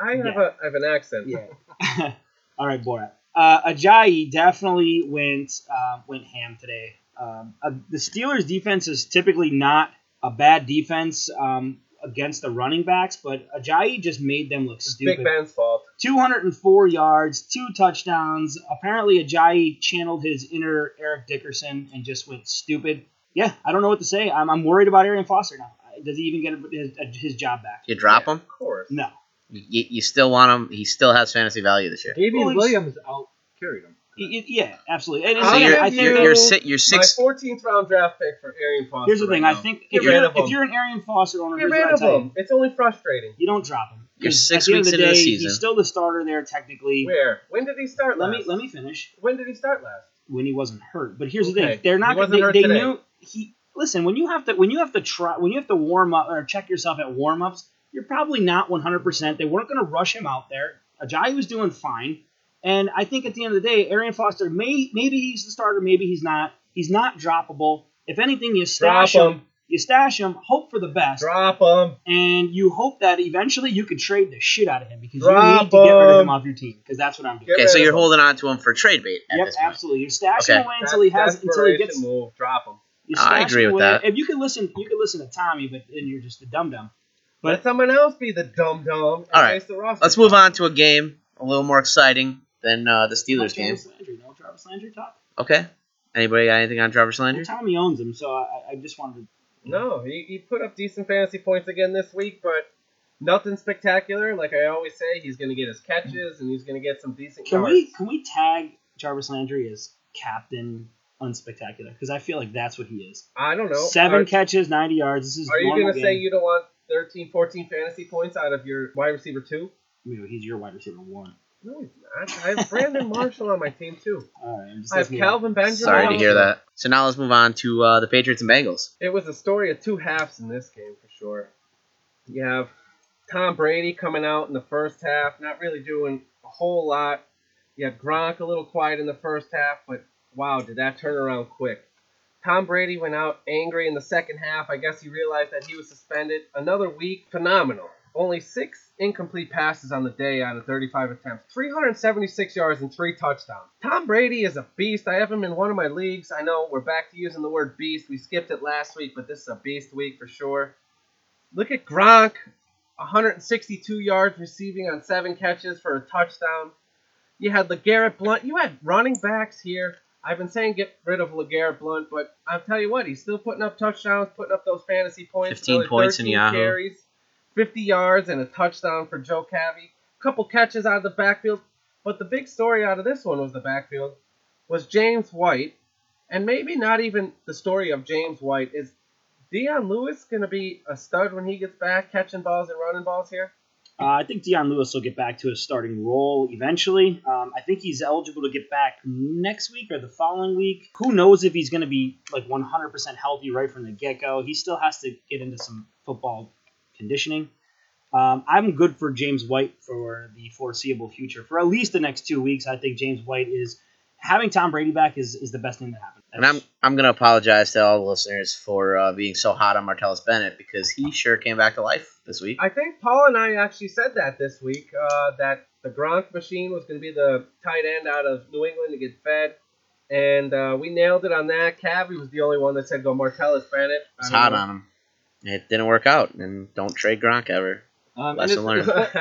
[SPEAKER 6] I have,
[SPEAKER 8] Yeah.
[SPEAKER 6] a, I have an accent.
[SPEAKER 8] yeah. [laughs] All right, Borat. Uh, Ajayi definitely went uh, went ham today. Um, uh, the Steelers' defense is typically not a bad defense um, against the running backs, but Ajayi just made them look
[SPEAKER 6] It's
[SPEAKER 8] stupid.
[SPEAKER 6] Big Ben's fault.
[SPEAKER 8] 204 yards, two touchdowns. Apparently, Ajayi channeled his inner Eric Dickerson and just went stupid. Yeah, I don't know what to say. I'm, I'm worried about Arian Foster now. Does he even get his, his job back?
[SPEAKER 5] You drop
[SPEAKER 6] Yeah,
[SPEAKER 5] him.
[SPEAKER 6] Of course.
[SPEAKER 8] No.
[SPEAKER 5] You, you still want him. He still has fantasy value this year.
[SPEAKER 7] Davian
[SPEAKER 8] Well,
[SPEAKER 7] Williams out carried him.
[SPEAKER 8] Y- y- Yeah, absolutely. And, and
[SPEAKER 5] So you're
[SPEAKER 8] I think
[SPEAKER 5] you're
[SPEAKER 6] you
[SPEAKER 5] you're, si- you're
[SPEAKER 6] My 14th round draft pick for Arian Foster.
[SPEAKER 8] here's the thing.
[SPEAKER 6] right
[SPEAKER 8] I think if you're,
[SPEAKER 6] rid of
[SPEAKER 8] if
[SPEAKER 6] him.
[SPEAKER 8] you're an Arian Foster owner,
[SPEAKER 6] Get
[SPEAKER 8] here's what
[SPEAKER 6] rid
[SPEAKER 8] I
[SPEAKER 6] of
[SPEAKER 8] tell
[SPEAKER 6] him.
[SPEAKER 8] you:
[SPEAKER 6] It's only frustrating.
[SPEAKER 8] you don't drop him.
[SPEAKER 5] You're six
[SPEAKER 8] at
[SPEAKER 5] weeks
[SPEAKER 8] the
[SPEAKER 5] into the season.
[SPEAKER 8] He's still the starter there technically.
[SPEAKER 6] Where? When did he start
[SPEAKER 8] Let
[SPEAKER 6] last?
[SPEAKER 8] me let me finish.
[SPEAKER 6] When did he start last?
[SPEAKER 8] when he wasn't hurt. But here's the thing: they're not.
[SPEAKER 6] wasn't
[SPEAKER 8] They, they knew he. Listen, when you have to when you have to try when you have to warm up or check yourself at warm ups, you're probably not 100. percent They weren't going to rush him out there. Ajayi was doing fine, and I think at the end of the day, Arian Foster may maybe he's the starter, maybe he's not. He's not droppable. If anything, you
[SPEAKER 6] Drop
[SPEAKER 8] stash him.
[SPEAKER 6] him.
[SPEAKER 8] You stash him. Hope for the best.
[SPEAKER 6] Drop him.
[SPEAKER 8] and you hope that eventually you can trade the shit out of him because
[SPEAKER 6] Drop
[SPEAKER 8] you need to get rid of
[SPEAKER 6] him.
[SPEAKER 8] him off your team because that's what I'm doing.
[SPEAKER 6] Get
[SPEAKER 5] Okay, so you're holding on to him for trade bait at
[SPEAKER 8] Yep,
[SPEAKER 5] this point.
[SPEAKER 8] absolutely. You're stashing
[SPEAKER 5] Okay.
[SPEAKER 8] away until he has until he
[SPEAKER 6] Desperation
[SPEAKER 8] gets.
[SPEAKER 6] move. Drop him.
[SPEAKER 8] You're
[SPEAKER 5] I agree with
[SPEAKER 8] away.
[SPEAKER 5] that.
[SPEAKER 8] If you can listen, you can listen to Tommy, but then you're just a dum dum. But-
[SPEAKER 6] Let someone else be the dumb dumb.
[SPEAKER 5] All right.
[SPEAKER 6] The roster.
[SPEAKER 5] Let's move on to a game a little more exciting than uh, the Steelers game.
[SPEAKER 8] Jarvis Landry, no Jarvis Landry talk.
[SPEAKER 5] Okay. Anybody got anything on Travis Landry?
[SPEAKER 8] Tommy owns him, so I, I just wanted to.
[SPEAKER 6] No, he, he put up decent fantasy points again this week, but nothing spectacular. Like I always say, he's going to get his catches and he's going to get some decent
[SPEAKER 8] Can
[SPEAKER 6] yards.
[SPEAKER 8] we can we tag Jarvis Landry as captain unspectacular? Because I feel like that's what he is.
[SPEAKER 6] I don't know.
[SPEAKER 8] Seven
[SPEAKER 6] Are,
[SPEAKER 8] catches, ninety yards. This is
[SPEAKER 6] are you going to say you don't want 13, 14 fantasy points out of your wide receiver two?
[SPEAKER 8] You know, he's your wide receiver one.
[SPEAKER 6] No, he's not. I have Brandon Marshall on my team too.
[SPEAKER 8] All right, I'm just
[SPEAKER 6] I have
[SPEAKER 8] listening to.
[SPEAKER 6] Kelvin Benjamin.
[SPEAKER 5] Sorry to hear that. So now let's move on to uh, the Patriots and Bengals.
[SPEAKER 6] It was a story of two halves in this game for sure. You have Tom Brady coming out in the first half, not really doing a whole lot. You had Gronk a little quiet in the first half, but wow, did that turn around quick. Tom Brady went out angry in the second half. I guess he realized that he was suspended. Another week, phenomenal. Only six incomplete passes on the day out of 35 attempts, 376 yards and three touchdowns. Tom Brady is a beast. I have him in one of my leagues. I know we're back to using the word beast. We skipped it last week, but this is a beast week for sure. Look at Gronk, 162 yards receiving on seven catches for a touchdown. You had LeGarrette Blunt. You had running backs here. I've been saying get rid of LeGarrette Blunt, but I'll tell you what, he's still putting up touchdowns, putting up those fantasy points.
[SPEAKER 5] 15
[SPEAKER 6] Another
[SPEAKER 5] points in
[SPEAKER 6] 13
[SPEAKER 5] Yahoo.
[SPEAKER 6] carries, 50 yards, and a touchdown for Joe Cavey. Couple catches out of the backfield. But the big story out of this one was the backfield was James White, and maybe not even the story of James White is Dion Lewis going to be a stud when he gets back catching balls and running balls here?
[SPEAKER 8] Uh, I think Dion Lewis will get back to his starting role eventually. Um, I think he's eligible to get back next week or the following week. Who knows if he's going to be like 100% healthy right from the get go? He still has to get into some football conditioning. Um, I'm good for James White for the foreseeable future. For at least the next two weeks, I think James White is having Tom Brady back is, is the best thing that happened.
[SPEAKER 5] And I'm I'm gonna apologize to all the listeners for uh, being so hot on Martellus Bennett because he sure came back to life this week.
[SPEAKER 6] I think Paul and I actually said that this week uh, that the Gronk machine was going to be the tight end out of New England to get fed. And uh, we nailed it on that. Cavi was the only one that said go Martellus Bennett.
[SPEAKER 5] It's hot on him. It didn't work out, and don't trade Gronk ever.
[SPEAKER 7] Um,
[SPEAKER 5] Lesson learned. [laughs]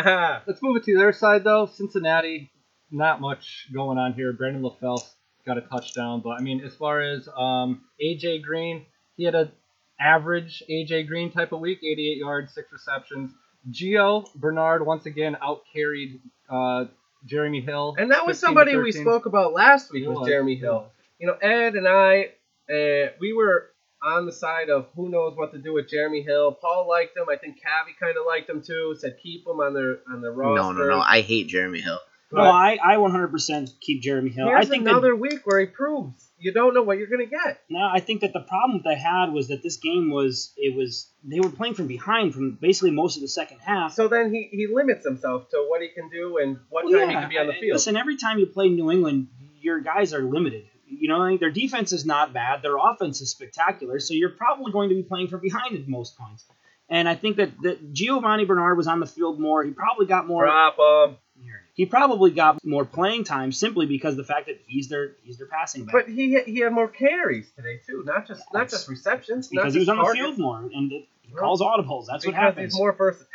[SPEAKER 7] Let's move it to their side though. Cincinnati, not much going on here. Brandon LaFell got a touchdown, but I mean, as far as um, AJ Green, he had an average AJ Green type of week, 88 yards, six receptions. Gio Bernard once again out carried uh, Jeremy Hill,
[SPEAKER 6] and that was somebody we spoke about last week
[SPEAKER 7] It
[SPEAKER 6] was
[SPEAKER 7] was,
[SPEAKER 6] Jeremy Hill.
[SPEAKER 7] was.
[SPEAKER 6] You know, Ed and I, uh, we were on the side of who knows what to do with Jeremy Hill. Paul liked him. I think Cavi kind of liked him too. Said keep him on their on their roster.
[SPEAKER 5] No, no, no. I hate Jeremy Hill.
[SPEAKER 8] No, I, I 100% keep Jeremy Hill.
[SPEAKER 6] Here's
[SPEAKER 8] I think that
[SPEAKER 6] another week where he proves you don't know what you're gonna get.
[SPEAKER 8] No, I think that the problem that they had was that this game was it was they were playing from behind from basically most of the second half.
[SPEAKER 6] So then he, he limits himself to what he can do and what
[SPEAKER 8] Well,
[SPEAKER 6] time he can be on the field.
[SPEAKER 8] Listen, every time you play New England, your guys are limited. You know, like, their defense is not bad, their offense is spectacular, so you're probably going to be playing from behind at most points. And I think that, that Giovani Bernard was on the field more. He probably got more.
[SPEAKER 6] Drop him.
[SPEAKER 8] He probably got more playing time simply because of the fact that he's their he's their passing back.
[SPEAKER 6] But he he had more carries today too, not just not just receptions. not
[SPEAKER 8] because he was
[SPEAKER 6] just
[SPEAKER 8] on the field more, and it, he
[SPEAKER 6] No.
[SPEAKER 8] calls audibles. That's what
[SPEAKER 6] because
[SPEAKER 8] happens.
[SPEAKER 6] he's more versatile.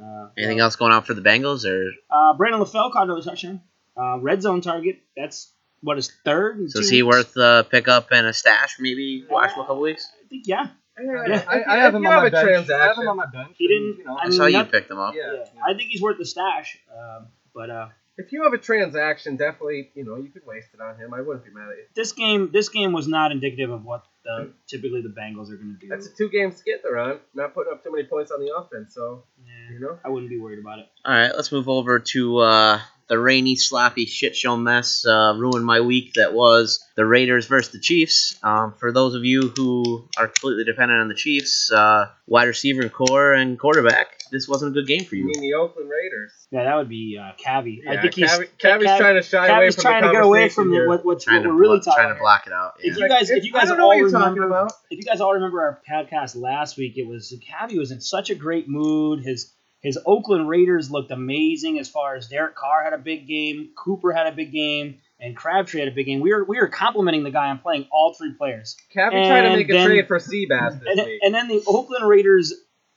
[SPEAKER 8] Uh,
[SPEAKER 5] Anything else going on for the Bengals or
[SPEAKER 8] Uh, Brandon LaFell caught another touchdown. Uh, red zone target. That's what his third.
[SPEAKER 5] so is he
[SPEAKER 8] weeks?
[SPEAKER 5] worth uh, pick up and a stash? Maybe watch him a couple weeks.
[SPEAKER 8] I think yeah.
[SPEAKER 6] Yeah,
[SPEAKER 7] I,
[SPEAKER 6] if
[SPEAKER 7] I
[SPEAKER 6] you-
[SPEAKER 7] have
[SPEAKER 6] if
[SPEAKER 7] him
[SPEAKER 6] you
[SPEAKER 7] on
[SPEAKER 6] have
[SPEAKER 7] my
[SPEAKER 6] a
[SPEAKER 7] bench. I have him on my bench.
[SPEAKER 8] He didn't-
[SPEAKER 7] You know,
[SPEAKER 8] I
[SPEAKER 5] I
[SPEAKER 8] mean,
[SPEAKER 5] saw you
[SPEAKER 8] not-
[SPEAKER 5] picked him up.
[SPEAKER 6] Yeah.
[SPEAKER 8] Yeah, I think he's worth the stash. Um, but uh,
[SPEAKER 6] If you have a transaction, definitely, you know, you could waste it on him. I wouldn't be mad at you.
[SPEAKER 8] This game, this game was not indicative of what the typically the Bengals are going to do.
[SPEAKER 6] That's a two-game skit they're on. Not putting up too many points on the offense, so
[SPEAKER 8] Yeah,
[SPEAKER 6] you know.
[SPEAKER 8] I wouldn't be worried about it.
[SPEAKER 5] All right, let's move over to uh, the rainy, sloppy shit show mess. Uh, ruined my week. That was the Raiders versus the Chiefs. Um, for those of you who are completely dependent on the Chiefs, uh, wide receiver and core and quarterback, this wasn't a good game for
[SPEAKER 6] You
[SPEAKER 5] you.
[SPEAKER 6] mean the Oakland Raiders?
[SPEAKER 8] Yeah, that would be uh, Cavi. I
[SPEAKER 6] Yeah,
[SPEAKER 8] think he's
[SPEAKER 6] Cavi- Cavi's
[SPEAKER 8] Cav-
[SPEAKER 6] trying to shy away from
[SPEAKER 8] trying
[SPEAKER 6] the
[SPEAKER 8] to get away
[SPEAKER 6] conversation
[SPEAKER 8] from the,
[SPEAKER 6] here.
[SPEAKER 8] what, what's
[SPEAKER 5] Trying
[SPEAKER 8] what
[SPEAKER 5] to
[SPEAKER 8] we're really
[SPEAKER 5] blo- trying to block it out. Yeah.
[SPEAKER 8] If you guys, if you guys
[SPEAKER 6] I don't know
[SPEAKER 8] all
[SPEAKER 6] what you're talking
[SPEAKER 8] remember,
[SPEAKER 6] about.
[SPEAKER 8] if you guys all remember our podcast last week, it was Cavi was in such a great mood. His his Oakland Raiders looked amazing as far as Derek Carr had a big game, Cooper had a big game, and Crabtree had a big game. We were we were complimenting the guy on playing all three players.
[SPEAKER 6] Cavi tried to
[SPEAKER 8] And
[SPEAKER 6] make a
[SPEAKER 8] then-
[SPEAKER 6] trade for Seabass this
[SPEAKER 8] And, then-
[SPEAKER 6] week.
[SPEAKER 8] and then the Oakland Raiders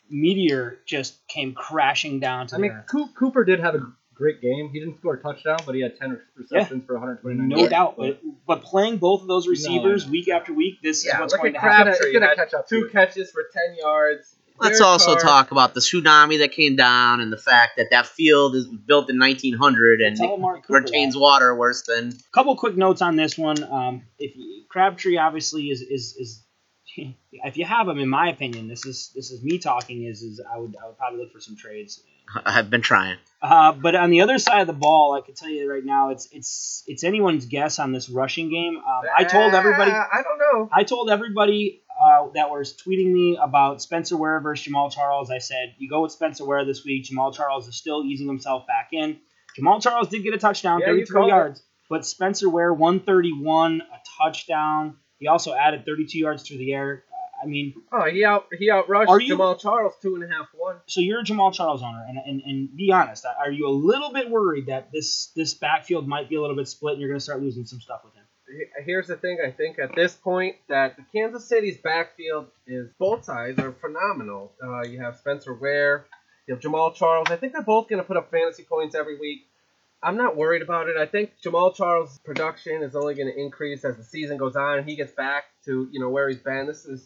[SPEAKER 8] meteor just came crashing down to
[SPEAKER 7] I mean,
[SPEAKER 8] earth.
[SPEAKER 7] Cooper did have a great game. He didn't score a touchdown, but he had 10 receptions for 129
[SPEAKER 8] No
[SPEAKER 7] yards.
[SPEAKER 8] doubt, but, but playing both of those receivers
[SPEAKER 7] no.
[SPEAKER 8] week after week, this
[SPEAKER 6] Yeah,
[SPEAKER 8] is what's
[SPEAKER 6] look
[SPEAKER 8] going to happen.
[SPEAKER 6] Crabtree.
[SPEAKER 7] Gonna
[SPEAKER 6] had
[SPEAKER 7] catch up to
[SPEAKER 6] Two catches for 10 yards.
[SPEAKER 5] Let's also
[SPEAKER 6] Carr-
[SPEAKER 5] talk about the tsunami that came down and the fact that that field is built in 1900 and
[SPEAKER 8] Tell Amari Cooper
[SPEAKER 5] retains
[SPEAKER 8] that.
[SPEAKER 5] water worse than A
[SPEAKER 8] couple quick notes on this one. Um, if you, Crabtree obviously is is is [laughs] if you have him, in my opinion, this is this is me talking. Is is I would I would probably look for some trades.
[SPEAKER 5] I've been trying.
[SPEAKER 8] Uh, but on the other side of the ball, I can tell you right now, it's it's it's anyone's guess on this rushing game. Um, I told everybody.
[SPEAKER 6] Uh, I don't know.
[SPEAKER 8] I told everybody uh, that was tweeting me about Spencer Ware versus Jamaal Charles. I said, you go with Spencer Ware this week. Jamaal Charles is still easing himself back in. Jamaal Charles did get a touchdown,
[SPEAKER 6] Yeah,
[SPEAKER 8] 33
[SPEAKER 6] called it.
[SPEAKER 8] yards, but Spencer Ware, 131, a touchdown. He also added 32 yards through the air. I mean,
[SPEAKER 6] Oh, he out he outrushed
[SPEAKER 8] you-
[SPEAKER 6] Jamaal Charles two and a half one.
[SPEAKER 8] so you're a Jamaal Charles owner, and, and, and be honest, are you a little bit worried that this this backfield might be a little bit split and you're going to start losing some stuff with him?
[SPEAKER 6] He- Here's the thing. I think at this point that the Kansas City's backfield is both sides are phenomenal. Uh, you have Spencer Ware, you have Jamaal Charles. I think they're both going to put up fantasy points every week. I'm not worried about it. I think Jamaal Charles' production is only going to increase as the season goes on he gets back to you know where he's been. This is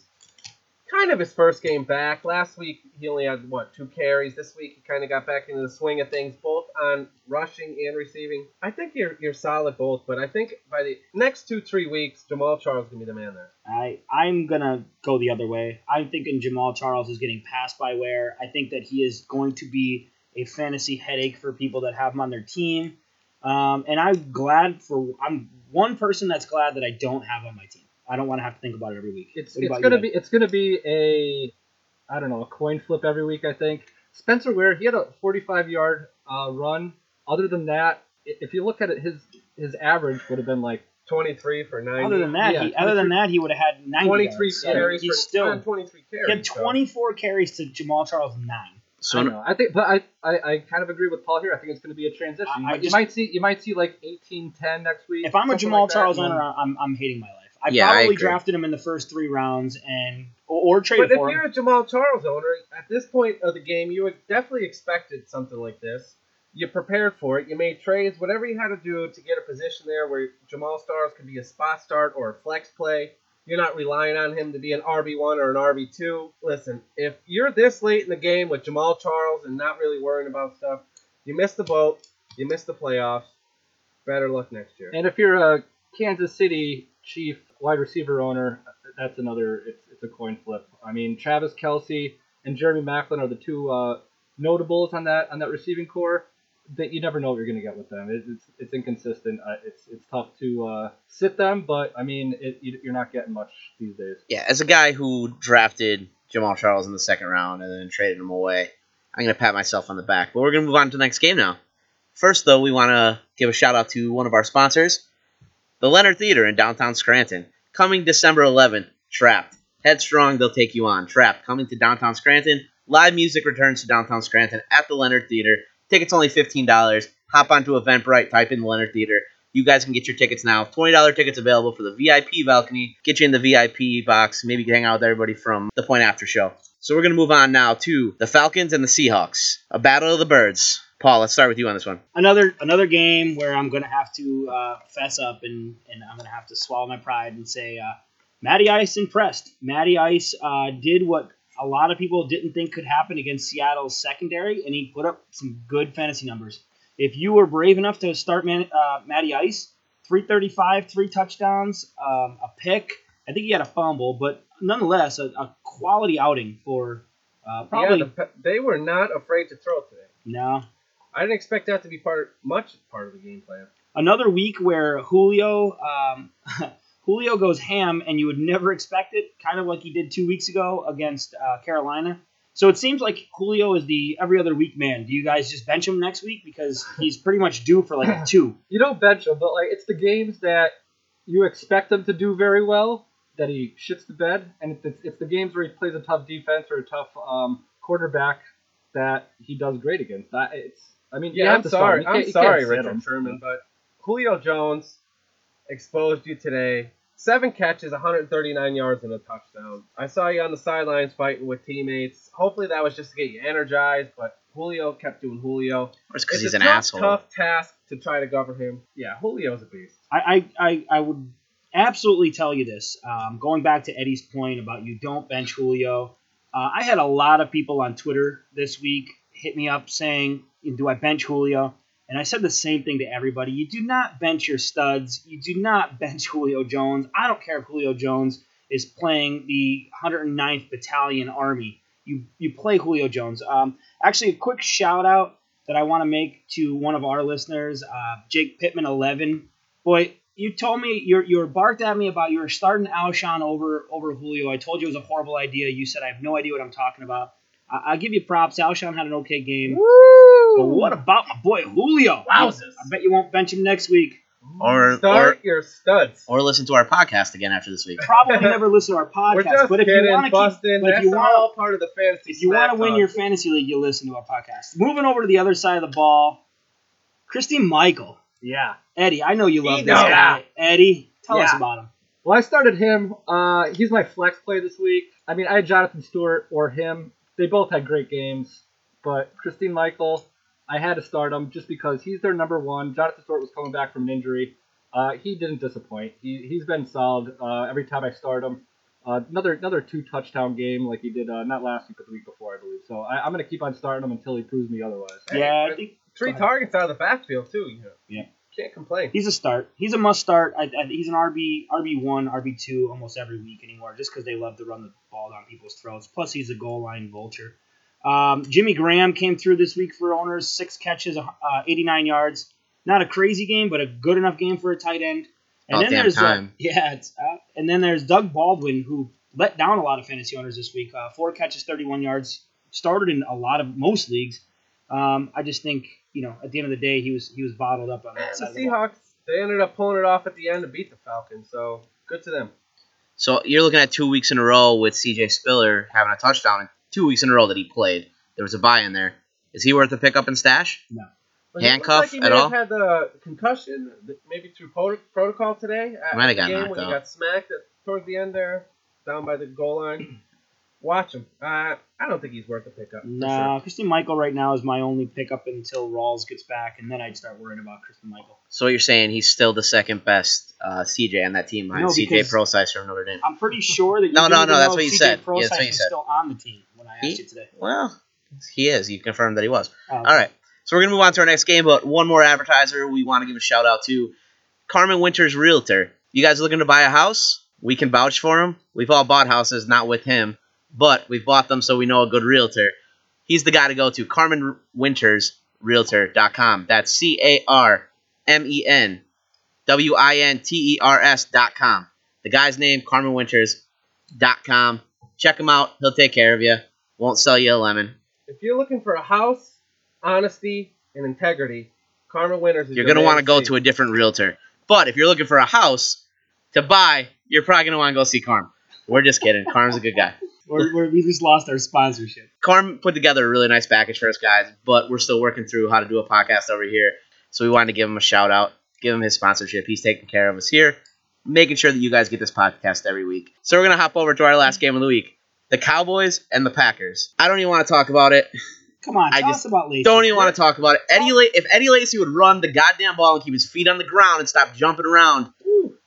[SPEAKER 6] kind of his first game back. Last week he only had what two carries. This week he kind of got back into the swing of things, both on rushing and receiving. I think you're you're solid both, but I think by the next two three weeks Jamaal Charles gonna be the man there.
[SPEAKER 8] I I'm gonna go the other way. I'm thinking Jamaal Charles is getting passed by Ware. I think that he is going to be a fantasy headache for people that have him on their team. Um, and I'm glad for I'm one person that's glad that I don't have on my team. I don't want to have to think about it every week.
[SPEAKER 7] It's it's gonna
[SPEAKER 8] you,
[SPEAKER 7] be it's gonna be a I don't know a coin flip every week. I think Spencer Ware he had a 45 yard uh, run. Other than that, if you look at it, his his average would have been like
[SPEAKER 6] 23 for 90.
[SPEAKER 8] Other than that,
[SPEAKER 7] Yeah,
[SPEAKER 8] he, other than that, he would have had 90
[SPEAKER 6] 23
[SPEAKER 8] yards. So
[SPEAKER 6] carries
[SPEAKER 8] he's
[SPEAKER 6] for
[SPEAKER 8] still
[SPEAKER 6] uh, 23 carries.
[SPEAKER 8] he had
[SPEAKER 6] so.
[SPEAKER 8] 24 carries to Jamaal Charles nine.
[SPEAKER 5] So
[SPEAKER 7] I, know. I think, but I, I, I kind of agree with Paul here. I think it's going to be a transition.
[SPEAKER 8] I-
[SPEAKER 7] You
[SPEAKER 8] I
[SPEAKER 7] might- you
[SPEAKER 8] just-
[SPEAKER 7] might see you might see like 18-10 next week.
[SPEAKER 8] If I'm a Jamal
[SPEAKER 7] like
[SPEAKER 8] Charles
[SPEAKER 7] and then-
[SPEAKER 8] owner, I'm, I'm hating my life. I
[SPEAKER 5] Yeah, I
[SPEAKER 8] probably
[SPEAKER 5] agree.
[SPEAKER 8] drafted him in the first three rounds and or, or traded
[SPEAKER 6] But if you're a Jamaal Charles owner, at this point of the game, you would definitely expected something like this. You prepared for it. You made trades, whatever you had to do to get a position there where Jamaal Charles could be a spot start or a flex play. You're not relying on him to be an RB1 or an RB2. Listen, if you're this late in the game with Jamaal Charles and not really worrying about stuff, you missed the boat. You missed the playoffs. Better luck next year.
[SPEAKER 7] And if you're a Kansas City Chief wide receiver owner, that's another. It's, it's a coin flip. I mean, Travis Kelce and Jeremy Maclin are the two uh, notables on that on that receiving corps. That you never know what you're going to get with them. It, it's it's inconsistent. Uh, it's it's tough to uh, sit them, but I mean, it, you, you're not getting much these days.
[SPEAKER 5] yeah, as a guy who drafted Jamaal Charles in the second round and then traded him away, I'm gonna pat myself on the back. But we're gonna move on to the next game now. First, though, we want to give a shout out to one of our sponsors, the Leonard Theater in downtown Scranton. Coming December 11th, Trapped. Headstrong, they'll take you on. Trapped, coming to downtown Scranton. Live music returns to downtown Scranton at the Leonard Theater. Tickets only $15. Hop onto Eventbrite, type in the Leonard Theater. You guys can get your tickets now. $20 tickets available for the VIP balcony. Get you in the VIP box. Maybe hang out with everybody from the Point After Show. So we're going to move on now to the Falcons and the Seahawks. A battle of the birds. Paul, let's start with you on this one.
[SPEAKER 8] another another game where I'm gonna have to uh, fess up and, and I'm gonna have to swallow my pride and say uh, Matty Ice impressed. Matty Ice uh, did what a lot of people didn't think could happen against Seattle's secondary, and he put up some good fantasy numbers. If you were brave enough to start Man, uh, Matty Ice, 335, three touchdowns, um, a pick. I think he had a fumble, but nonetheless, a, a quality outing for uh, probably.
[SPEAKER 6] Yeah, the, they were not afraid to throw today.
[SPEAKER 8] no.
[SPEAKER 6] I didn't expect that to be part much part of the game plan.
[SPEAKER 8] Another week where Julio um, [laughs] Julio goes ham, and you would never expect it, kind of like he did two weeks ago against uh, Carolina. So it seems like Julio is the every other week man. Do you guys just bench him next week because he's pretty much due for like a [laughs] two?
[SPEAKER 7] You don't bench him, but like it's the games that you expect him to do very well that he shits the bed, and it's, it's the games where he plays a tough defense or a tough um, quarterback that he does great against. That it's. I mean,
[SPEAKER 6] Yeah, I'm sorry. I'm
[SPEAKER 7] can't- you can't
[SPEAKER 6] sorry, Richard. Sherman, but Julio Jones exposed you today. Seven catches, 139 yards, and a touchdown. I saw you on the sidelines fighting with teammates. Hopefully that was just to get you energized, but Julio kept doing Julio.
[SPEAKER 5] Or it's because he's
[SPEAKER 6] a
[SPEAKER 5] an
[SPEAKER 6] tough,
[SPEAKER 5] asshole.
[SPEAKER 6] tough task to try to govern him. Yeah, Julio's a beast.
[SPEAKER 8] I, I, I, I would absolutely tell you this. Um, going back to Eddie's point about you don't bench Julio, uh, I had a lot of people on Twitter this week hit me up saying, "Do I bench Julio?" And I said the same thing to everybody. You do not bench your studs. You do not [laughs] bench Julio Jones. I don't care if Julio Jones is playing the 109th Battalion Army. You you play Julio Jones. Um, actually, a quick shout out that I want to make to one of our listeners, uh, Jake Pittman 11. Boy, you told me you're you're barked at me about you were starting Alshon over over Julio. I told you it was a horrible idea. You said I have no idea what I'm talking about. I, I'll give you props. Alshon had an okay game. But what about my boy Julio?
[SPEAKER 6] Wowzers.
[SPEAKER 8] I bet you won't bench him next week.
[SPEAKER 5] Or, or
[SPEAKER 6] Start your studs.
[SPEAKER 5] or listen to our podcast again after this week. [laughs]
[SPEAKER 8] Probably never listen to our podcast. But if you want to
[SPEAKER 6] busting.
[SPEAKER 8] but if you want
[SPEAKER 6] all part of the fantasy.
[SPEAKER 8] if you want to win your fantasy league, you listen to our podcast. Moving over to the other side of the ball, Christine Michael.
[SPEAKER 7] Yeah.
[SPEAKER 8] Eddie, I know you love
[SPEAKER 6] He
[SPEAKER 8] this
[SPEAKER 6] knows.
[SPEAKER 8] guy. Eddie, tell us about him.
[SPEAKER 7] Well, I started him. Uh, he's my flex play this week. I mean, I had Jonathan Stewart or him. They both had great games, but Christine Michael, I had to start him just because he's their number one. Jonathan Stewart was coming back from an injury. Uh, he didn't disappoint. He he's been solid uh, every time I start him. Uh, another another two touchdown game like he did uh, not last week but the week before I believe. So I, I'm gonna keep on starting him until he proves me otherwise.
[SPEAKER 6] Hey,
[SPEAKER 8] yeah, I think
[SPEAKER 6] Three targets out of the backfield too. You know.
[SPEAKER 8] Yeah.
[SPEAKER 6] Can't complain.
[SPEAKER 8] he's a start. He's a must start. I, I, he's an RB RB one, RB two almost every week anymore, just because they love to run the ball down people's throats. Plus, he's a goal line vulture. Um, Jimmy Graham came through this week for owners, six catches, uh, 89 yards. Not a crazy game, but a good enough game for a tight end. And
[SPEAKER 5] About damn
[SPEAKER 8] there's uh,
[SPEAKER 5] time. [laughs]
[SPEAKER 8] yeah, it's, uh, and then there's Doug Baldwin who let down a lot of fantasy owners this week. Uh, four catches, 31 yards. Started in a lot of most leagues. Um, I just think you know at the end of the day he was he was bottled up on that
[SPEAKER 6] And
[SPEAKER 8] side.
[SPEAKER 6] the
[SPEAKER 8] of the.
[SPEAKER 6] Seahawks, they ended up pulling it off at the end to beat the Falcons. So good to them.
[SPEAKER 5] So you're looking at two weeks in a row with CJ Spiller having a touchdown, and two weeks in a row that he played. There was a bye in there. Is he worth a pickup and stash?
[SPEAKER 6] But he looked
[SPEAKER 5] Handcuff
[SPEAKER 6] like he
[SPEAKER 5] at
[SPEAKER 6] have
[SPEAKER 5] all?
[SPEAKER 6] Had the concussion, maybe through protocol today. At
[SPEAKER 5] Might have
[SPEAKER 6] the
[SPEAKER 5] got
[SPEAKER 6] game
[SPEAKER 5] knocked
[SPEAKER 6] when he got smacked at, towards the end there, down by the goal line. Watch him. Uh, I don't think he's worth a pickup. for
[SPEAKER 8] Nah,
[SPEAKER 6] sure.
[SPEAKER 8] Christine Michael right now is my only pickup until Rawls gets back, and then I'd start worrying about Christine Michael.
[SPEAKER 5] So you're saying he's still the second best uh, CJ on that team behind
[SPEAKER 8] No,
[SPEAKER 5] CJ
[SPEAKER 8] because-
[SPEAKER 5] Prosise from Notre Dame?
[SPEAKER 8] I'm pretty sure that you [laughs]
[SPEAKER 5] No,
[SPEAKER 8] didn't
[SPEAKER 5] no, no, that's
[SPEAKER 8] know
[SPEAKER 5] what you
[SPEAKER 8] CJ
[SPEAKER 5] said. Yeah, that's what you said.
[SPEAKER 8] still on the team when I asked
[SPEAKER 5] He-
[SPEAKER 8] you today.
[SPEAKER 5] Well, he is. You confirmed that he was.
[SPEAKER 8] Oh,
[SPEAKER 5] All right. So we're gonna move on to our next game, but one more advertiser we want to give a shout out to, Carmen Winters Realtor. You guys looking to buy a house? We can vouch for him. We've all bought houses, not with him, but we've bought them so we know a good realtor. He's the guy to go to. Carmen Winters Realtor.com. That's C A R M E N W I N T E R S dot com. The guy's name, Carmen Winters dot com. Check him out. He'll take care of you. Won't sell you a lemon.
[SPEAKER 6] If you're looking for a house, honesty, and integrity, Carmen Winters is
[SPEAKER 5] You're going to want to go to a different realtor. But if you're looking for a house to buy, you're probably going to want to go see Carm. We're just kidding. Carm's a good guy.
[SPEAKER 8] We're, we're, we just lost our sponsorship.
[SPEAKER 5] Carm put together a really nice package for us guys, but we're still working through how to do a podcast over here. So we wanted to give him a shout out, give him his sponsorship. He's taking care of us here, making sure that you guys get this podcast every week. So we're going to hop over to our last game of the week the Cowboys and the Packers. I don't even want to talk about it.
[SPEAKER 8] Come on,
[SPEAKER 5] I just
[SPEAKER 8] about Lacy.
[SPEAKER 5] Don't even want to talk about it. Eddie, La- if Eddie Lacy would run the goddamn ball and keep his feet on the ground and stop jumping around,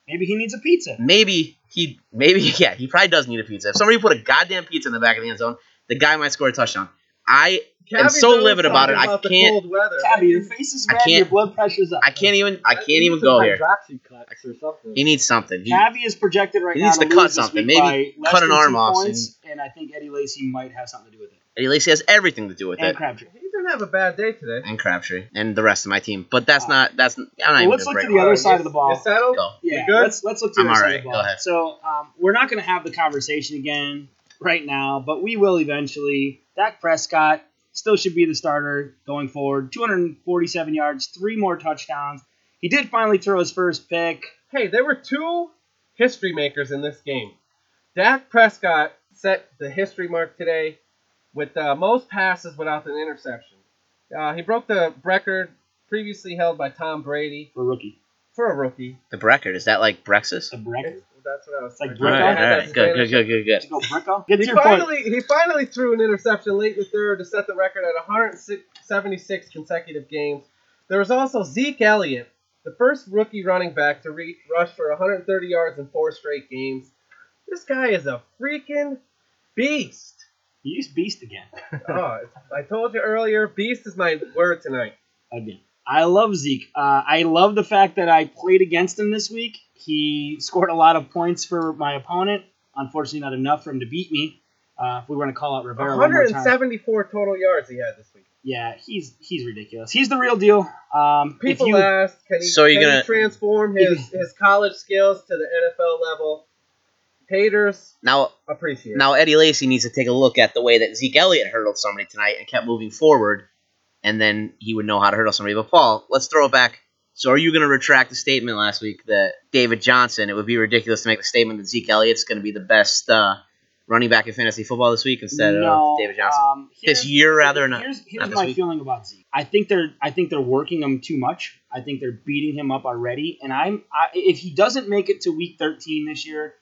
[SPEAKER 8] Maybe he needs a pizza.
[SPEAKER 5] maybe he, maybe [laughs] yeah, he probably does need a pizza. If somebody put a goddamn pizza in the back of the end zone, the guy might score a touchdown. I am so livid about it.
[SPEAKER 6] talking
[SPEAKER 5] I can't.
[SPEAKER 6] cold weather.
[SPEAKER 8] Tabby, your face is
[SPEAKER 5] I
[SPEAKER 8] red. Your
[SPEAKER 5] can't-
[SPEAKER 8] blood pressure's up.
[SPEAKER 5] I can't even. I can't even go
[SPEAKER 7] some
[SPEAKER 5] here.
[SPEAKER 7] Hydroxycuts or something.
[SPEAKER 5] He needs something. He,
[SPEAKER 8] Cavi is projected right
[SPEAKER 5] He
[SPEAKER 8] now
[SPEAKER 5] needs to
[SPEAKER 8] to
[SPEAKER 5] cut something. Maybe cut an arm off
[SPEAKER 8] Points, and I think Eddie Lacy might have something to do with it.
[SPEAKER 5] Eddie Lacy has everything to do with
[SPEAKER 8] And
[SPEAKER 5] it.
[SPEAKER 8] Crabtree.
[SPEAKER 6] He didn't have a bad day today.
[SPEAKER 5] And Crabtree and the rest of my team. But that's
[SPEAKER 8] Uh,
[SPEAKER 5] not. That's. I'm not
[SPEAKER 8] Well,
[SPEAKER 5] even
[SPEAKER 8] let's
[SPEAKER 5] gonna
[SPEAKER 8] look to the other side
[SPEAKER 6] you-
[SPEAKER 8] of the ball.
[SPEAKER 6] You settled?
[SPEAKER 5] Go.
[SPEAKER 8] Yeah,
[SPEAKER 6] good?
[SPEAKER 8] let's let's look to
[SPEAKER 5] I'm
[SPEAKER 8] the other side
[SPEAKER 5] alright,
[SPEAKER 8] of the
[SPEAKER 5] go ahead.
[SPEAKER 8] So um, we're not going to have the conversation again right now, but we will eventually. Dak Prescott still should be the starter going forward. 247 yards, three more touchdowns. He did finally throw his first pick.
[SPEAKER 6] Hey, there were two history makers in this game. Dak Prescott set the history mark today with uh, most passes without an interception. Uh, he broke the record previously held by Tom Brady
[SPEAKER 8] For a rookie,
[SPEAKER 6] for a rookie.
[SPEAKER 5] The record is that like Brexus?
[SPEAKER 8] the record.
[SPEAKER 6] That's what I was
[SPEAKER 8] It's like
[SPEAKER 6] saying.
[SPEAKER 8] Bricko?
[SPEAKER 5] All right, all good, good, good, good, good.
[SPEAKER 8] Go Bricko. Get
[SPEAKER 6] He
[SPEAKER 8] your point.
[SPEAKER 6] finally, he finally threw an interception late in the third to set the record at 176 consecutive games. There was also Zeke Elliott, the first rookie running back to re- rush for 130 yards in four straight games. This guy is a freaking beast.
[SPEAKER 8] You used beast again. [laughs]
[SPEAKER 6] oh, I told you earlier, beast is my word tonight.
[SPEAKER 8] again. I love Zeke. Uh, I love the fact that I played against him this week. He scored a lot of points for my opponent. Unfortunately, not enough for him to beat me. Uh, if we were going to call out Rivera one more time.
[SPEAKER 6] 174 total yards he had this week.
[SPEAKER 8] Yeah, he's he's ridiculous. He's the real deal. Um, if
[SPEAKER 6] People
[SPEAKER 8] you,
[SPEAKER 6] asked, can he,
[SPEAKER 5] So you're
[SPEAKER 6] can
[SPEAKER 5] gonna-
[SPEAKER 6] transform his, [laughs] his college skills to the NFL level? Haters
[SPEAKER 5] Now,
[SPEAKER 6] appreciate
[SPEAKER 5] now Eddie Lacy needs to take a look at the way that Zeke Elliott hurdled somebody tonight and kept moving forward, and then he would know how to hurdle somebody. But Paul, let's throw it back. So, are you going to retract the statement last week that David Johnson? It would be ridiculous to make the statement that Zeke Elliott's going to be the best uh, running back in fantasy football this week instead
[SPEAKER 8] no,
[SPEAKER 5] of David Johnson.
[SPEAKER 8] Um,
[SPEAKER 5] This year, rather, not-
[SPEAKER 8] Here's, here's
[SPEAKER 5] not
[SPEAKER 8] my
[SPEAKER 5] week.
[SPEAKER 8] feeling about Zeke. I think they're I think they're working him too much. I think they're beating him up already. And I'm I, if he doesn't make it to week 13 this year,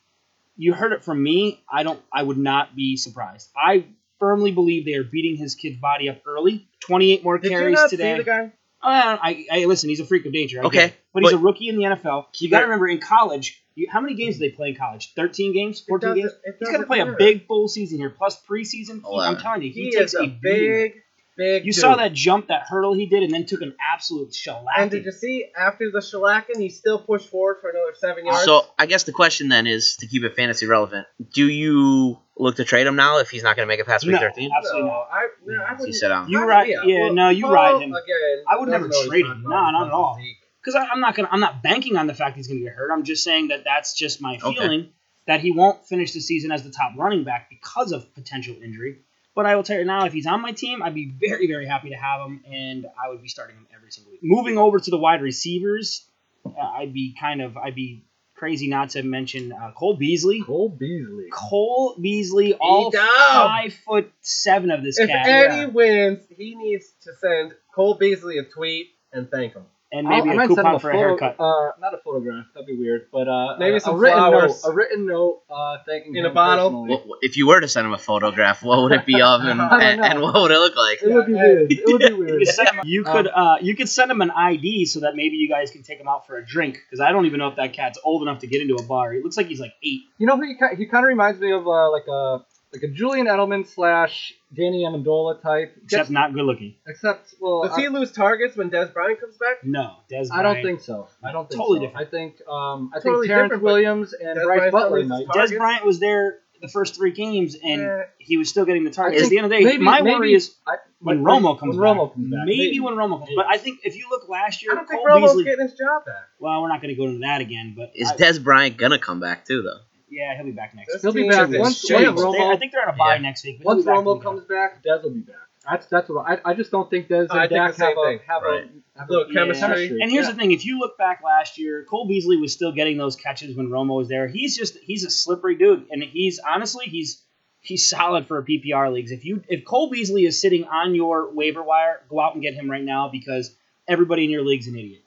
[SPEAKER 8] you heard it from me. I don't. I would not be surprised. I firmly believe they are beating his kid's body up early. 28 more
[SPEAKER 6] Did you
[SPEAKER 8] carries
[SPEAKER 6] not
[SPEAKER 8] today.
[SPEAKER 6] see the guy?
[SPEAKER 8] Uh, I, I listen. He's a freak of nature. I
[SPEAKER 5] Okay,
[SPEAKER 8] get but, he's
[SPEAKER 5] but-
[SPEAKER 8] a rookie in the NFL. You got to remember, in college, you, how many games do they play in college? Thirteen games, fourteen games.
[SPEAKER 6] it
[SPEAKER 8] He's going to
[SPEAKER 6] doesn't
[SPEAKER 8] play a big full season here, plus preseason. He- I'm telling you, he,
[SPEAKER 6] He,
[SPEAKER 8] takes
[SPEAKER 6] is a
[SPEAKER 8] beating.
[SPEAKER 6] big, big.
[SPEAKER 8] You
[SPEAKER 6] dude.
[SPEAKER 8] saw that jump, that hurdle he did, and then took an absolute shellacking.
[SPEAKER 6] And did you see after the shellacking, he still pushed forward for another seven yards?
[SPEAKER 5] So, I guess the question then is to keep it fantasy relevant: Do you look to trade him now if he's not going to make it past week
[SPEAKER 8] No.
[SPEAKER 5] 13?
[SPEAKER 8] absolutely
[SPEAKER 6] no, I, no, I
[SPEAKER 5] He
[SPEAKER 6] wouldn't.
[SPEAKER 5] said, um,
[SPEAKER 8] You
[SPEAKER 6] I-
[SPEAKER 8] ride- yeah, no, you
[SPEAKER 6] Paul,
[SPEAKER 8] ride him.
[SPEAKER 6] Again,
[SPEAKER 8] I would never trade him.
[SPEAKER 6] not
[SPEAKER 8] No, not
[SPEAKER 6] going
[SPEAKER 8] at all. because I'm not gonna, I'm not banking on the fact he's going to get hurt. I'm just saying that that's just my
[SPEAKER 5] Okay.
[SPEAKER 8] feeling that he won't finish the season as the top running back because of potential injury. But I will tell you now, if he's on my team, I'd be very, very happy to have him, and I would be starting him every single week. Moving over to the wide receivers, uh, I'd be kind of, I'd be crazy not to mention uh, Cole Beasley.
[SPEAKER 7] Cole Beasley.
[SPEAKER 8] Cole Beasley, all five foot seven of this guy.
[SPEAKER 6] If
[SPEAKER 8] cat,
[SPEAKER 6] Eddie wins, he needs to send Cole Beasley a tweet and thank him.
[SPEAKER 8] And
[SPEAKER 7] I'll-
[SPEAKER 8] maybe
[SPEAKER 7] I
[SPEAKER 8] a
[SPEAKER 7] might send him
[SPEAKER 8] coupon for a
[SPEAKER 7] photo-
[SPEAKER 8] haircut.
[SPEAKER 7] Uh, not a photograph. That'd be weird. But uh,
[SPEAKER 6] Maybe
[SPEAKER 7] a,
[SPEAKER 6] some
[SPEAKER 7] a written
[SPEAKER 6] flowers.
[SPEAKER 7] note. A written note. Uh, thanking
[SPEAKER 6] In
[SPEAKER 7] him
[SPEAKER 6] a bottle?
[SPEAKER 7] personally.
[SPEAKER 5] What, if you were to send him a photograph, what would it be of, [laughs] and, and, and what would it look like?
[SPEAKER 7] It would be weird. It would be
[SPEAKER 8] You [laughs]
[SPEAKER 7] weird.
[SPEAKER 8] could, send him, you could
[SPEAKER 7] Um,
[SPEAKER 8] uh, you could send him an ID so that maybe you guys can take him out for a drink because I don't even know if that cat's old enough to get into a bar. He looks like he's like eight.
[SPEAKER 7] You know who he, he kind of reminds me of uh, like a like a Julian Edelman slash Danny Amendola type.
[SPEAKER 8] Except not good looking.
[SPEAKER 7] except well,
[SPEAKER 6] Does
[SPEAKER 7] I,
[SPEAKER 6] he lose targets when Dez Bryant comes back?
[SPEAKER 8] No, Dez
[SPEAKER 7] I don't think so. I don't think
[SPEAKER 8] Totally
[SPEAKER 7] so.
[SPEAKER 8] different.
[SPEAKER 7] I think um, I
[SPEAKER 6] Totally
[SPEAKER 7] think
[SPEAKER 6] Terrance
[SPEAKER 7] Williams and
[SPEAKER 6] Dez
[SPEAKER 7] Bryce
[SPEAKER 6] Bryant
[SPEAKER 7] Butler
[SPEAKER 6] still
[SPEAKER 7] might.
[SPEAKER 6] Dez?
[SPEAKER 8] Bryant was there the first three games and
[SPEAKER 6] Yeah.
[SPEAKER 8] he was still getting the targets. At the end of the day,
[SPEAKER 7] maybe-
[SPEAKER 8] my
[SPEAKER 7] maybe-
[SPEAKER 8] worry is
[SPEAKER 7] I,
[SPEAKER 8] when
[SPEAKER 7] when-
[SPEAKER 8] Romo comes
[SPEAKER 7] when
[SPEAKER 8] back.
[SPEAKER 7] Romo comes back.
[SPEAKER 8] Maybe, when Romo comes. But I think if you look last year,
[SPEAKER 6] I don't think
[SPEAKER 8] Cole
[SPEAKER 6] Romo's
[SPEAKER 8] Beasley.
[SPEAKER 6] getting his job back.
[SPEAKER 8] Well, we're not going to go into that again, but
[SPEAKER 5] Is
[SPEAKER 8] I-
[SPEAKER 5] Dez Bryant gonna come back too, though?
[SPEAKER 8] Yeah, he'll be back next.
[SPEAKER 6] This
[SPEAKER 7] He'll be
[SPEAKER 6] team
[SPEAKER 7] back
[SPEAKER 6] is in
[SPEAKER 7] once-
[SPEAKER 6] shambles.
[SPEAKER 7] once
[SPEAKER 8] They-
[SPEAKER 7] Romo-
[SPEAKER 8] I think they're on a bye
[SPEAKER 7] Yeah.
[SPEAKER 8] next week. but
[SPEAKER 7] Once
[SPEAKER 8] he'll be back
[SPEAKER 7] Romo
[SPEAKER 8] week
[SPEAKER 7] comes
[SPEAKER 8] after.
[SPEAKER 7] back, Dez will be back. That's that's what I, I just don't think Dez and
[SPEAKER 6] I think
[SPEAKER 7] Dak
[SPEAKER 6] the same
[SPEAKER 7] have a
[SPEAKER 6] thing.
[SPEAKER 7] have
[SPEAKER 5] Right.
[SPEAKER 7] a have
[SPEAKER 6] Little chemistry.
[SPEAKER 8] And here's the thing: if you look back last year, Cole Beasley was still getting those catches when Romo was there. He's just he's a slippery dude, and he's honestly he's he's solid for PPR leagues. If you if Cole Beasley is sitting on your waiver wire, go out and get him right now because everybody in your league's an idiot.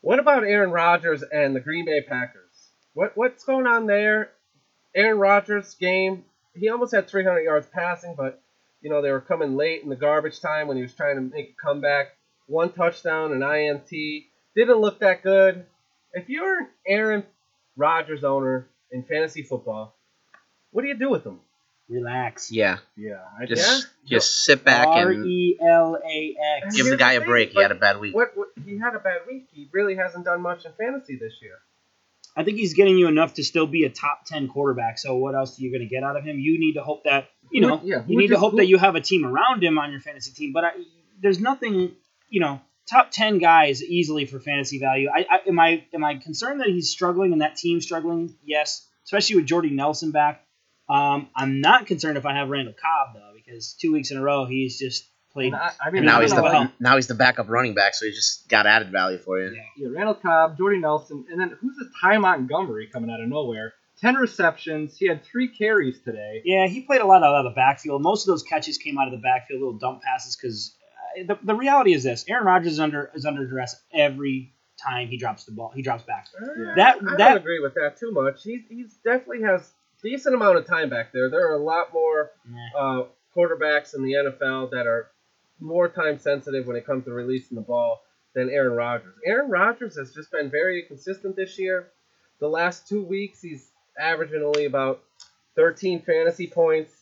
[SPEAKER 6] What about Aaron Rodgers and the Green Bay Packers? What what's going on there? Aaron Rodgers game, he almost had 300 yards passing, but you know they were coming late in the garbage time when he was trying to make a comeback. One touchdown, an INT, didn't look that good. If you're an Aaron Rodgers owner in fantasy football, what do you do with him?
[SPEAKER 8] Relax.
[SPEAKER 5] Yeah,
[SPEAKER 7] Yeah, I
[SPEAKER 5] just
[SPEAKER 6] Yeah?
[SPEAKER 5] just sit back
[SPEAKER 8] R
[SPEAKER 5] and
[SPEAKER 8] E L A X.
[SPEAKER 5] give the guy a break. He had a bad week.
[SPEAKER 6] What, what he had a bad week. He really hasn't done much in fantasy this year.
[SPEAKER 8] I think he's getting you enough to still be a top ten quarterback. So what else are you going to get out of him? You need to hope that you know.
[SPEAKER 7] yeah,
[SPEAKER 8] you need to hope that you have a team around him on your fantasy team. But I, there's nothing, you know, top ten guys easily for fantasy value. I, I am I am I concerned that he's struggling and that team struggling? Yes, especially with Jordy Nelson back. Um, I'm not concerned if I have Randall Cobb though, because two weeks in a row he's just played.
[SPEAKER 7] I, I mean,
[SPEAKER 5] And now he's the
[SPEAKER 8] well.
[SPEAKER 5] now he's the backup running back, so he just got added value for you.
[SPEAKER 8] Yeah.
[SPEAKER 7] Yeah, Randall Cobb, Jordy Nelson, and then who's this Ty Montgomery coming out of nowhere? Ten receptions. He had three carries today.
[SPEAKER 8] Yeah, he played a lot out of the backfield. Most of those catches came out of the backfield, little dump passes. Because uh, the, the reality is this: Aaron Rodgers is under is under duress every time he drops the ball. He drops back.
[SPEAKER 7] Yeah.
[SPEAKER 8] That
[SPEAKER 6] I
[SPEAKER 8] that
[SPEAKER 6] don't agree with that too much. He's he's definitely has decent amount of time back there. There are a lot more
[SPEAKER 8] Nah.
[SPEAKER 6] uh, quarterbacks in the NFL that are more time sensitive when it comes to releasing the ball than Aaron Rodgers. Aaron Rodgers has just been very consistent this year. The last two weeks, he's averaging only about 13 fantasy points.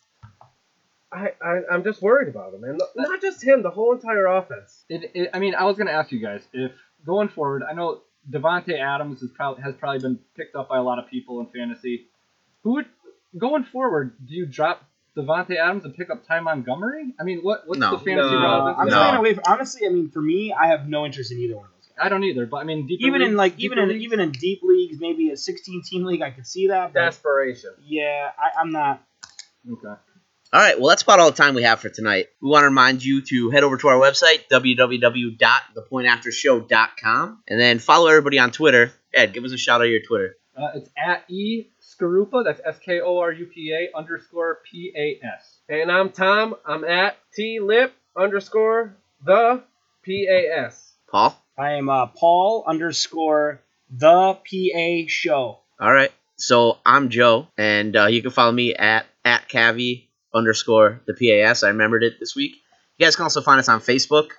[SPEAKER 6] I, I I'm just worried about him, and not just him, the whole entire offense.
[SPEAKER 7] It, it, I mean, I was going to ask you guys if going forward. I know Davante Adams probably has probably been picked up by a lot of people in fantasy. Who would going forward? Do you drop Davante Adams and pick up Ty Montgomery? I mean, what what's
[SPEAKER 5] No.
[SPEAKER 7] the fantasy
[SPEAKER 6] No.
[SPEAKER 7] relevance?
[SPEAKER 8] I'm
[SPEAKER 7] of
[SPEAKER 5] No.
[SPEAKER 7] that?
[SPEAKER 8] staying away. From, honestly, I mean, for me, I have no interest in either one of those guys.
[SPEAKER 7] I don't either. But I mean, deeper
[SPEAKER 8] Even in
[SPEAKER 7] leagues-
[SPEAKER 8] like even
[SPEAKER 7] deeper
[SPEAKER 8] in
[SPEAKER 7] leagues?
[SPEAKER 8] even in deep leagues, maybe a 16 team league, I could see that. But
[SPEAKER 6] Desperation.
[SPEAKER 8] yeah, I, I'm not.
[SPEAKER 7] okay.
[SPEAKER 5] All right, well, that's about all the time we have for tonight. We want to remind you to head over to our website, www.thepointaftershow.com, and then follow everybody on Twitter. Ed, give us a shout out of your Twitter.
[SPEAKER 7] Uh, it's at e Skorupa. That's S K O R U P A underscore P A S.
[SPEAKER 6] And I'm Tom. I'm at T Lip underscore the P A S.
[SPEAKER 5] Paul?
[SPEAKER 8] I am uh, Paul underscore the PA show.
[SPEAKER 5] All right, so I'm Joe, and uh, you can follow me at, at Cavi underscore the PAS. I remembered it this week. You guys can also find us on Facebook.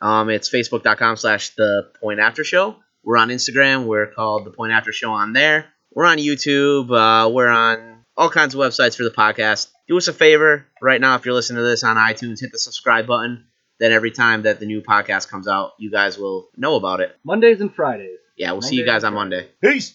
[SPEAKER 5] Um, it's facebook.com slash the point after show. We're on Instagram. We're called the point after show on there. We're on YouTube. Uh, we're on all kinds of websites for the podcast. Do us a favor right now if you're listening to this on iTunes, hit the subscribe button. Then every time that the new podcast comes out, you guys will know about it.
[SPEAKER 7] Mondays and Fridays.
[SPEAKER 5] Yeah, we'll see you guys on Monday.
[SPEAKER 8] Peace.